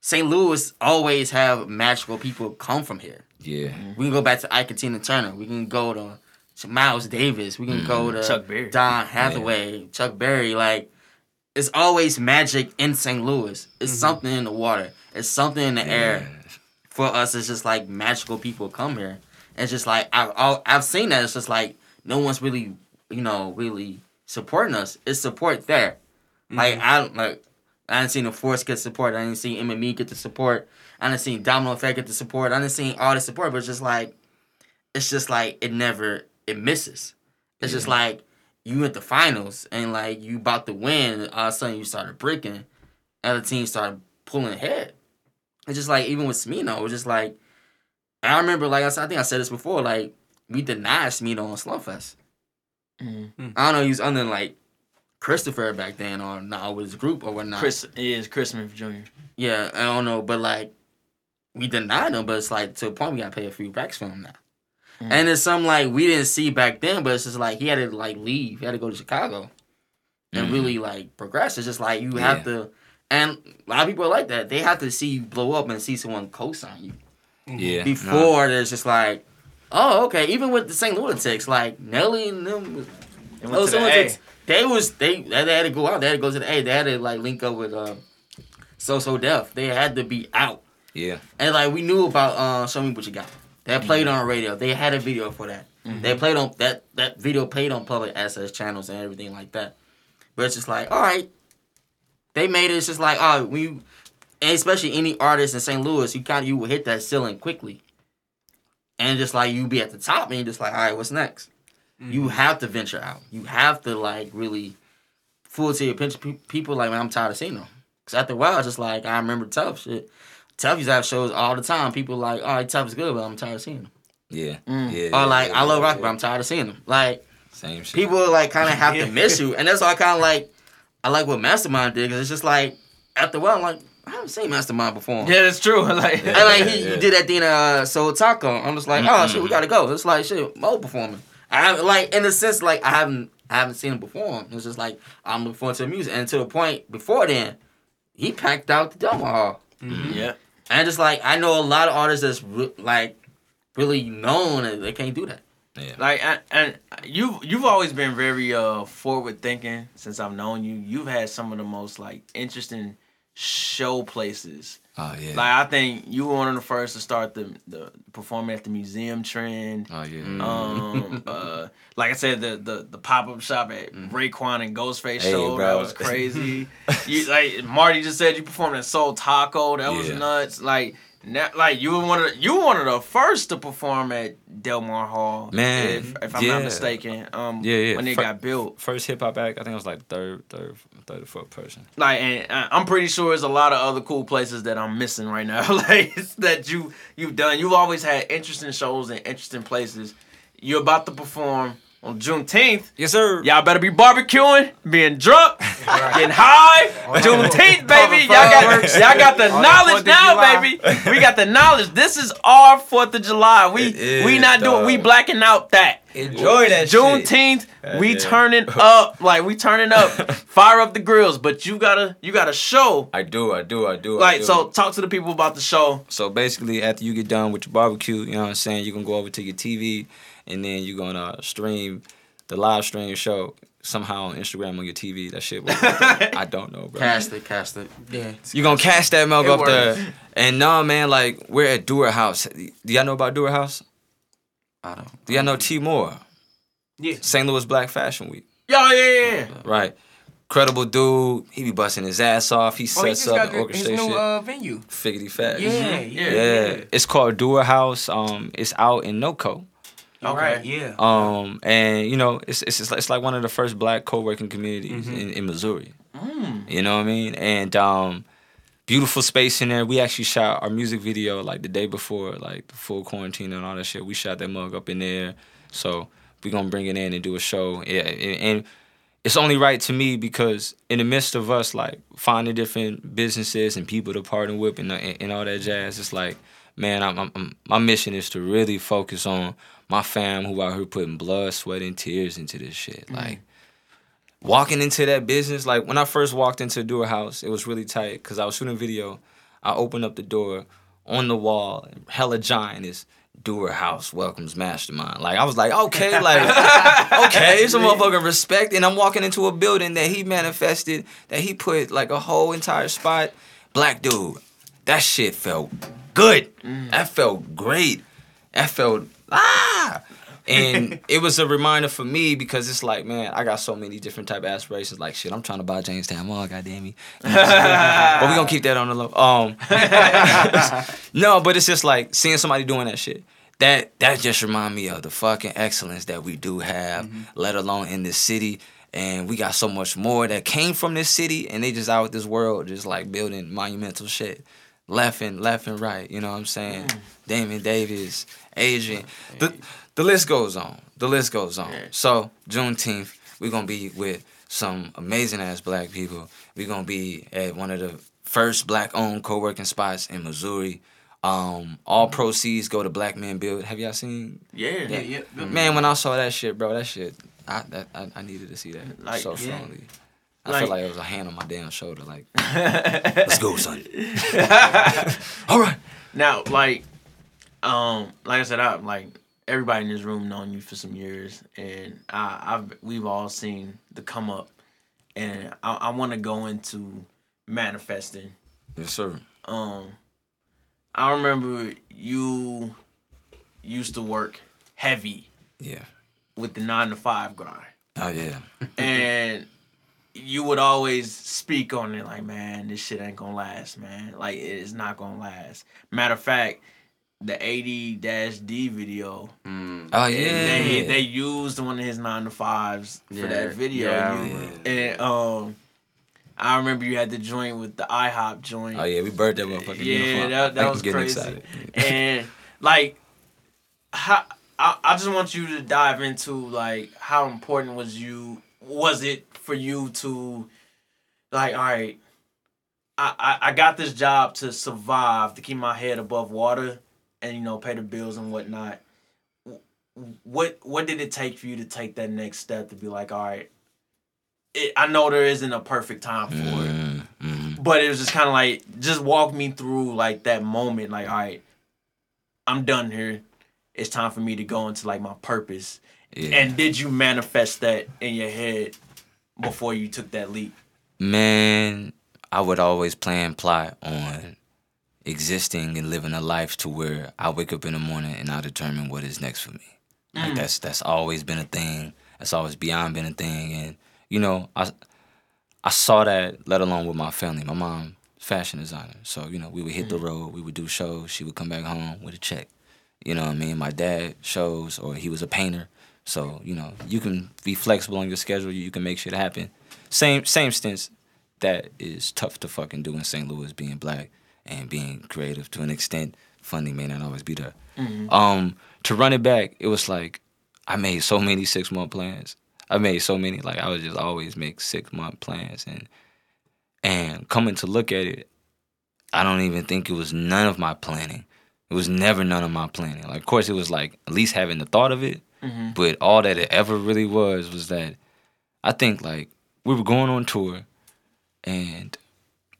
St. Louis always have magical people come from here. Yeah. We can go back to Ike and Tina Turner. We can go to, to Miles Davis. We can go mm. to Chuck Berry. Don Hathaway, Chuck Berry. Like it's always magic in St. Louis. It's mm-hmm. something in the water. It's something in the air. For us, it's just like magical people come here. It's just like I've I've- seen that. It's just like no one's really you know really supporting us. It's support there. Like mm-hmm. I don't like. I didn't seen the Force get support. I didn't see MME get the support. I didn't see Domino Effect get the support. I didn't see all the support. But it's just like, it's just like it never it misses. It's just like you at the finals and like you about to win. And all of a sudden you started breaking. Other teams started pulling ahead. It's just like even with Smino, it was just like I remember like I said, I think I said this before. Like we denied Smino on Slumfest. Mhm. I don't know. He was under like Christopher back then, or not with his group or whatnot. Chris is Chris Smith Jr. Yeah, I don't know, but like we denied him, but it's like to a point we gotta pay a few racks for him now. Mm. And it's something like we didn't see back then, but it's just like he had to like leave. He had to go to Chicago and Mhm. really like progress. It's just like you have Yeah. to and a lot of people are like that. They have to see you blow up and see someone co-sign you. Yeah. Before there's just like, oh, okay. Even with the St. Lunatics, like Nelly and them was And Oh, went the it's- they was they they had to go out. They had to go to the A. They had to like link up with uh, So So Def. They had to be out. Yeah. And like we knew about uh, Show Me What You Got. That played on the radio. They had a video for that. Mm-hmm. They played on that that video played on public access channels and everything like that. But it's just like, all right, they made it. It's just like, oh, we, especially any artist in St. Louis, you kind of you will hit that ceiling quickly, and just like you be at the top, and you're just like, all right, what's next? You mm-hmm. have to venture out. You have to like really fool to your pinch. Pe- People like, man, I'm tired of seeing them. Cause after a while, it's just like I remember Tough shit. Tough used have shows all the time. People like, all right, Tough is good, but I'm tired of seeing them. Yeah. Mm. Yeah. Or like, yeah, I love yeah, rock, yeah. but I'm tired of seeing them. Like Same shit. people like kind of (laughs) have Yeah. to miss you, and that's why I kind of like. I like what Mastermind did because it's just like after a while, I'm like I haven't seen Mastermind before. Yeah, that's true. (laughs) like, And like he, Yeah, he did that thing uh Soul Taco. I'm just like, oh shit, we gotta go. It's like shit, Mo performing. I haven't like in a sense like I haven't I haven't seen him perform. It's just like I'm looking forward to the music. And to the point before then, he packed out the Delmar Hall. yeah. And just like I know a lot of artists that's re- like really known that they can't do that. Yeah. Like and, and you you've always been very uh forward thinking since I've known you. You've had some of the most like interesting show places. Oh yeah. Like I think you were one of the first to start the the performing at the museum trend. oh yeah. Mm. Um, (laughs) uh, like I said, the the, the pop up shop at Raekwon and Ghostface Hey, show that was crazy. (laughs) you like Marty just said you performed at Soul Taco. That was Yeah. nuts. Like now, like you were one of the, you were one of the first to perform at Delmar Hall. Man, if, if I'm yeah. not mistaken. Um, Yeah, yeah. When it Fir- got built, First hip hop act, I think I was like third, third, third or person. like, and uh, I'm pretty sure there's a lot of other cool places that I'm missing right now. (laughs) like that you you've done. You've always had interesting shows and interesting places. You're about to perform on Juneteenth, Yes, sir. y'all better be barbecuing, being drunk, (laughs) getting high. Juneteenth, baby. Y'all got (laughs) y'all got the On the knowledge now, baby. We got the knowledge. This is our Fourth of July. We It we is, not doing. We blacking out that. Enjoy that shit. Juneteenth, we yeah. turning (laughs) up like we turning up, fire up the grills. But you gotta you gotta show I do, I do, I do. I like do. so. Talk to the people about the show. So basically, after you get done with your barbecue, you know what I'm saying, You can go over to your TV, and then you're gonna stream the live stream show somehow on Instagram on your TV. That shit. Works (laughs) like. I don't know, bro. Cast it, cast it. Yeah. You gonna cast that milk It up works. there, and no man, like we're at Dewar House. Do y'all know about Dewar House? I don't. Do y'all know T Moore? Yeah. St. Louis Black Fashion Week. Yo, yeah, yeah, yeah. Right. Credible dude. He be busting his ass off. He Oh, he sets just up got and the- his orchestrates new uh, venue. Figgity fat. Yeah, yeah, yeah, Yeah. It's called Dewar House. Um, it's out in NoCo. Okay. Okay. Yeah. Um, and you know, it's it's like, it's like one of the first black co-working communities in, in Missouri. You know what I mean? And um, beautiful space in there. We actually shot our music video like the day before, like the full quarantine and all that shit. We shot that mug up in there. So we gonna bring it in and do a show. Yeah, and, and it's only right to me because in the midst of us like finding different businesses and people to partner with and, and, and all that jazz, it's like, man, I'm, I'm, I'm- my mission is to really focus on my fam who out here putting blood, sweat, and tears into this shit. Mm. Like walking into that business, like when I first walked into Dewar House, it was really tight because I was shooting video. I opened up the door on the wall, hella giant is Dewar House welcomes Mastermind. Like I was like, okay, (laughs) like okay, some motherfucking respect. And I'm walking into a building that he manifested, that he put like a whole entire spot. Black dude, that shit felt good. Mm. That felt great. That felt ah. And it was a reminder for me because it's like, man, I got so many different type of aspirations. Like shit, I'm trying to buy Jamestown Mall, goddamn me. (laughs) but we gonna keep that on the low. Um, (laughs) no, but it's just like seeing somebody doing that shit. That that just remind me of the fucking excellence that we do have, let alone in this city. And we got so much more that came from this city, and they just out with this world, just like building monumental shit, left and left and right. You know what I'm saying? Damon Davis, Adrian, the the list goes on. The list goes on. So Juneteenth, we're gonna be with some amazing ass black people. We're gonna be at one of the first black owned co working spots in Missouri. Um, all proceeds go to Black Men Build. Have y'all seen? Yeah. Yeah, yeah. Man, when I saw that shit, bro, that shit, I that, I, I needed to see that Like, so yeah. I Like- feel like it was a hand on my damn shoulder. Like, (laughs) let's go, son. (laughs) all right. Now, like, um, like I said, I like everybody in this room known you for some years, and I, I've we've all seen the come up, and I, I want to go into manifesting. Yes, sir. Um, I remember you used to work heavy Yeah. with the nine to five grind, Oh yeah. and you would always speak on it like, man, this shit ain't gonna last, man. Like it is not gonna last. Matter of fact, the 80 dash D video, Mm. Oh yeah. they, they used one of his nine to fives for that video. yeah, You- and um I remember you had the joint with the IHOP joint. oh yeah, we burned that motherfucking Yeah, uniform. that, that was getting crazy. excited. (laughs) and like, how I, I just want you to dive into like how important was you was it for you to like all right. I, I, I got this job to survive to keep my head above water and you know pay the bills and whatnot. What what did it take for you to take that next step to be like all right? It, I know there isn't a perfect time for it Mm, mm. but it was just kind of like just walk me through like that moment like all right i'm done here it's time for me to go into like my purpose Yeah. and did you manifest that in your head before you took that leap Man, I would always plan plot on existing and living a life to where I wake up in the morning and I determine what is next for me. Like mm. that's that's always been a thing. That's always beyond been a thing. And you know, I I saw that let alone with my family. My mom, fashion designer. So, you know, we would hit the mm. road, we would do shows, she would come back home with a check. You know what I mean? My dad shows or he was a painter. So, you know, you can be flexible on your schedule, you can make shit happen. Same same stance that is tough to fucking do in St. Louis being black and being creative to an extent. Funding may not always be there. Um, to run it back, it was like I made so many six month plans. I made so many like I would just always make six month plans and and coming to look at it, I don't even think it was none of my planning. It was never none of my planning. Like of course it was like at least having the thought of it, Mm-hmm. but all that it ever really was was that I think like we were going on tour and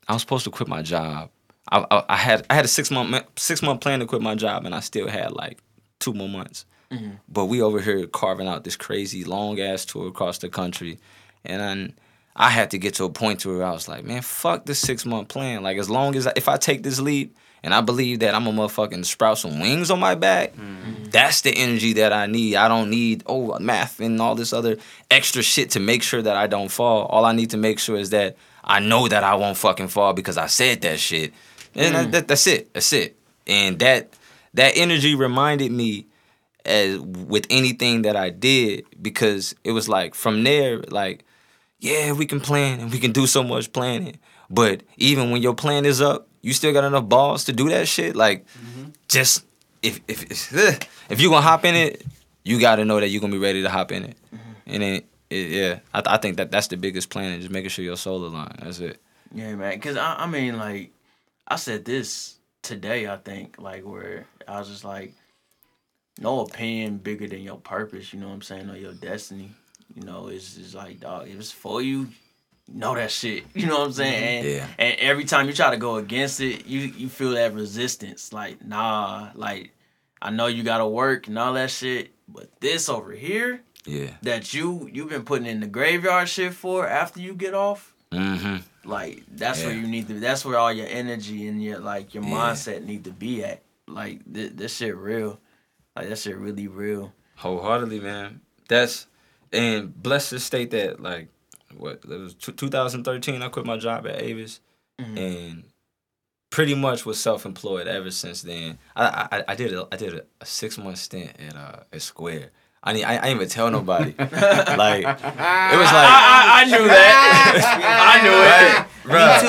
I was supposed to quit my job. I, I, I had I had a six month six month plan to quit my job, and I still had like two more months. Mm-hmm. But we over here carving out this crazy long ass tour across the country, and then I had to get to a point to where I was like, man, fuck this six month plan. Like as long as I, if I take this leap and I believe that I'm a motherfucking sprout some wings on my back, mm-hmm. that's the energy that I need. I don't need oh math and all this other extra shit to make sure that I don't fall. All I need to make sure is that I know that I won't fucking fall because I said that shit. And that, mm. that, that's it. That's it. And that that energy reminded me as with anything that I did because it was like from there like yeah, we can plan and we can do so much planning. But even when your plan is up, you still got enough balls to do that shit. Like, mm-hmm. just if if if, you gonna hop in it, you got to know that you're gonna be ready to hop in it. Mm-hmm. And then, it, yeah, I, I think that that's the biggest plan, and just making sure your soul aligned. That's it. Yeah, man. Cause I, I mean, like, I said this today. I think, like, where I was just like, no opinion bigger than your purpose. You know what I'm saying? Or your destiny. You know, it's just like, dog. If it's for you, know that shit. (laughs) You know what I'm saying? And, Yeah. and every time you try to go against it, you you feel that resistance. Like, nah. Like, I know you gotta work and all that shit, but this over here Yeah. that you you've been putting in the graveyard shit for after you get off Mm-hmm. like that's where you need to that's where all your energy and your like your Yeah. mindset need to be at like this, this shit real like that shit really real Wholeheartedly, man. That's and blessed to state that like what it was t- 2013. I quit my job at Avis, and pretty much was self employed ever since then. I I, I did a I did a, a six month stint at uh at Square. I need I, I didn't even tell nobody. (laughs) like it was like I, I knew that (laughs) I knew it bruh,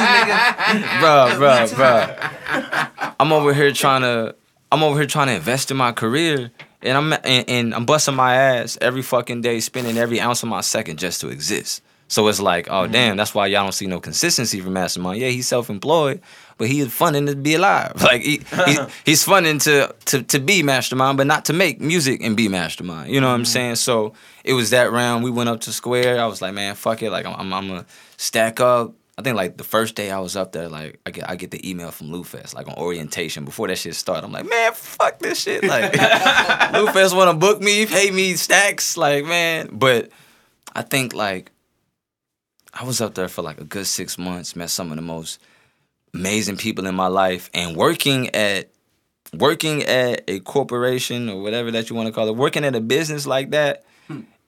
bruh, bruh, bruh. I'm over here trying to, I'm over here trying to invest in my career, and I'm and, and I'm busting my ass every fucking day, spending every ounce of my second just to exist. So it's like, oh mm-hmm. damn, that's why y'all don't see no consistency from Mastermind. Yeah, he's self-employed, but he's funding to be alive. (laughs) Like he, he (laughs) he's funding to, to to be Mastermind, but not to make music and be Mastermind. You know what I'm mm-hmm. saying? So it was that round. We went up to Square. I was like, man, fuck it. Like I'm I'm, I'm gonna stack up. I think like the first day I was up there, like I get I get the email from Lou Fest, like on orientation before that shit started. I'm like, man, fuck this shit. Like (laughs) Lou Fest wanna book me, pay me stacks, like man. But I think like I was up there for like a good six months, met some of the most amazing people in my life, and working at working at a corporation or whatever that you want to call it, working at a business like that,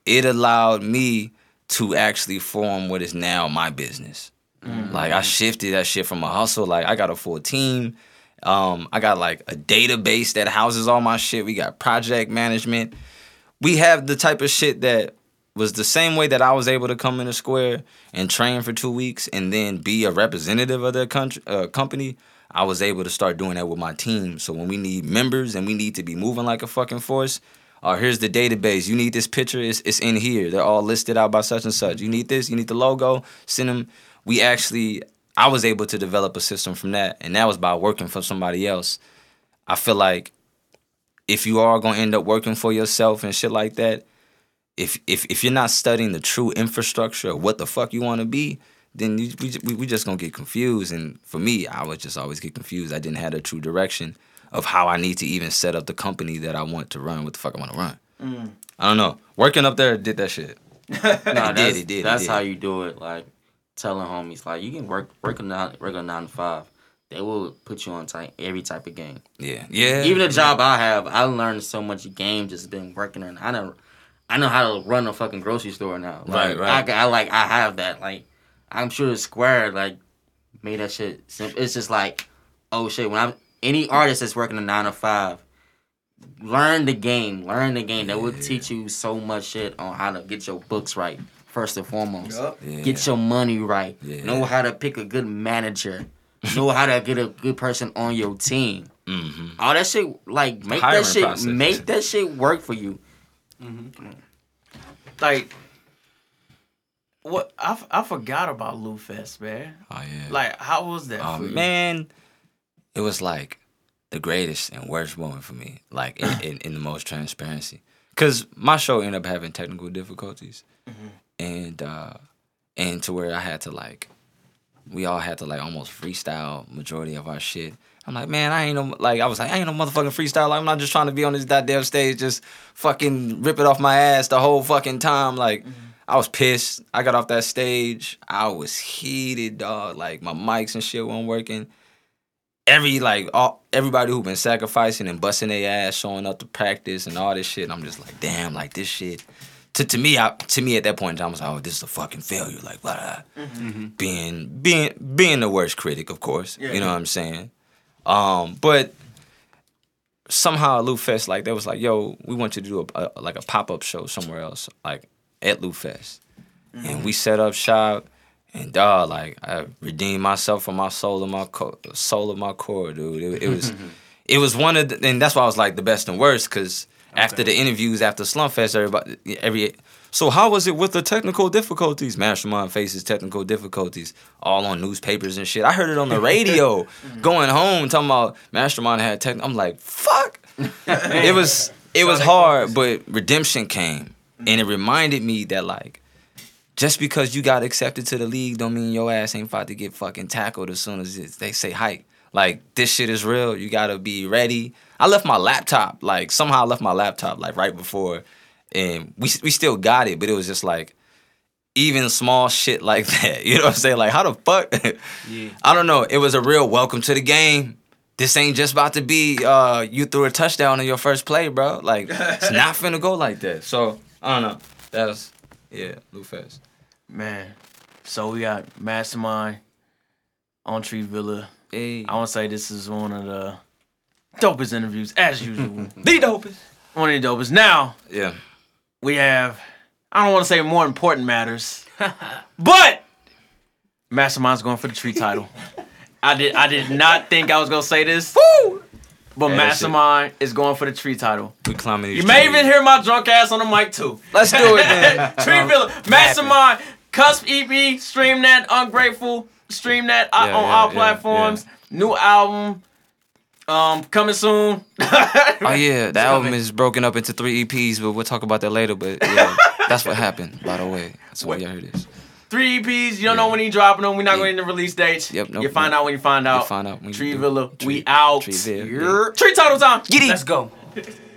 it allowed me to actually form what is now my business. Like I shifted that shit from a hustle. Like I got a full team. Um, I got like a database that houses all my shit. We got project management. We have the type of shit that was the same way that I was able to come in a square and train for two weeks and then be a representative of the country, uh, company. I was able to start doing that with my team. So when we need members and we need to be moving like a fucking force, oh, here's the database. You need this picture, it's, it's in here. They're all listed out by such and such. You need this, you need the logo, send them. We actually, I was able to develop a system from that, and that was by working for somebody else. I feel like if you are gonna end up working for yourself and shit like that, if if if you're not studying the true infrastructure of what the fuck you want to be, then you, we, we we just gonna get confused. And for me, I would just always get confused. I didn't have a true direction of how I need to even set up the company that I want to run. What the fuck I want to run? Mm. I don't know. Working up there did that shit. (laughs) No, It that's, did, it did, it did. how you do it. Like telling homies, like you can work work a nine, regular nine to five. They will put you on type every type of game. Yeah, yeah. Even the job I have, I learned so much game just been working in. I know, I know how to run a fucking grocery store now. Like, Right, right. I, I like I have that. Like I'm sure Square like made that shit simple. It's just like, oh shit. When I'm any artist that's working a nine to five, learn the game. Learn the game. That will teach you so much shit on how to get your books right. First and foremost, Yeah. get your money right. Yeah. Know how to pick a good manager. know how to get a good person on your team. hmm All that shit, like make hiring that shit, process. make that shit work for you. Mm-hmm. Like, what? I, f- I forgot about Lou Fest, man. Oh yeah. Like, how was that? Oh for you? man, it was like the greatest and worst moment for me. Like in, in, in the most transparency, because my show ended up having technical difficulties, mm-hmm. and uh, and to where I had to like, we all had to like almost freestyle majority of our shit. I'm like, man, I ain't no like I was like, I ain't no motherfucking freestyle. Like, I'm not just trying to be on this goddamn stage, just fucking rip it off my ass the whole fucking time. Like, mm-hmm. I was pissed. I got off that stage. I was heated, dog. Like my mics and shit weren't working. Every like all everybody who been sacrificing and busting their ass, showing up to practice and all this shit. I'm just like, damn, like this shit. To, to me, I, to me at that point in time, I was like, oh, this is a fucking failure. Like, blah, mm-hmm. being being being the worst critic, of course. Yeah, you know yeah. what I'm saying? Um, but somehow at Lou Fest, like they was like, yo, we want you to do a, a like a pop up show somewhere else, like at Lou Fest. And we set up shop, and dog, like I redeemed myself from my soul of my co- soul of my core, dude. It, it was, (laughs) it was one of, the, and that's why I was like the best and worst, cause after the interviews after Slump Fest, everybody, every. So how was it with the technical difficulties? Mastermind faces technical difficulties, all on newspapers and shit. I heard it on the (laughs) radio, going home talking about Mastermind had tech. I'm like, fuck. (laughs) it was it was hard, but redemption came, and it reminded me that like, just because you got accepted to the league, don't mean your ass ain't about to get fucking tackled as soon as they say hike. Like this shit is real. You gotta be ready. I left my laptop. Like somehow I left my laptop like right before, and we we still got it, but it was just like. Even small shit like (laughs) that, you know what I'm saying? Like, how the fuck? Yeah. I don't know. It was a real welcome to the game. This ain't just about to be uh you threw a touchdown in your first play, bro. Like it's not (laughs) finna go like that. So I don't know. That's yeah, Lou Fest. Man, so we got Mastermind on Tree Villa. Hey, I want to say this is one of the dopest interviews, as usual. (laughs) the dopest. one of the dopest. Now, Yeah. We have, I don't want to say more important matters, (laughs) but Mastermind's going for the tree title. I did I did not think I was going to say this, but Yeah, Mastermind is going for the tree title. We climbing these You may trees. even hear my drunk ass on the mic too. Let's do it then. (laughs) Tree Villa, Mastermind, Cusp EP, stream that, Ungrateful, stream that uh, Yeah, on yeah, all yeah, platforms. New album, um, coming soon. (laughs) Oh yeah, the album is broken up into three EPs, but we'll talk about that later. But yeah, (laughs) that's what happened, by the way. That's what y'all heard this. Three EPs. You don't know when he dropping them. We're not Yeah. going into the release dates. Yep, nope, you find nope. out when you find out. find out when Tree do. Villa, Tree- we out. Tree Villa, Here. Tree title time. Giddy. Let's go. (laughs)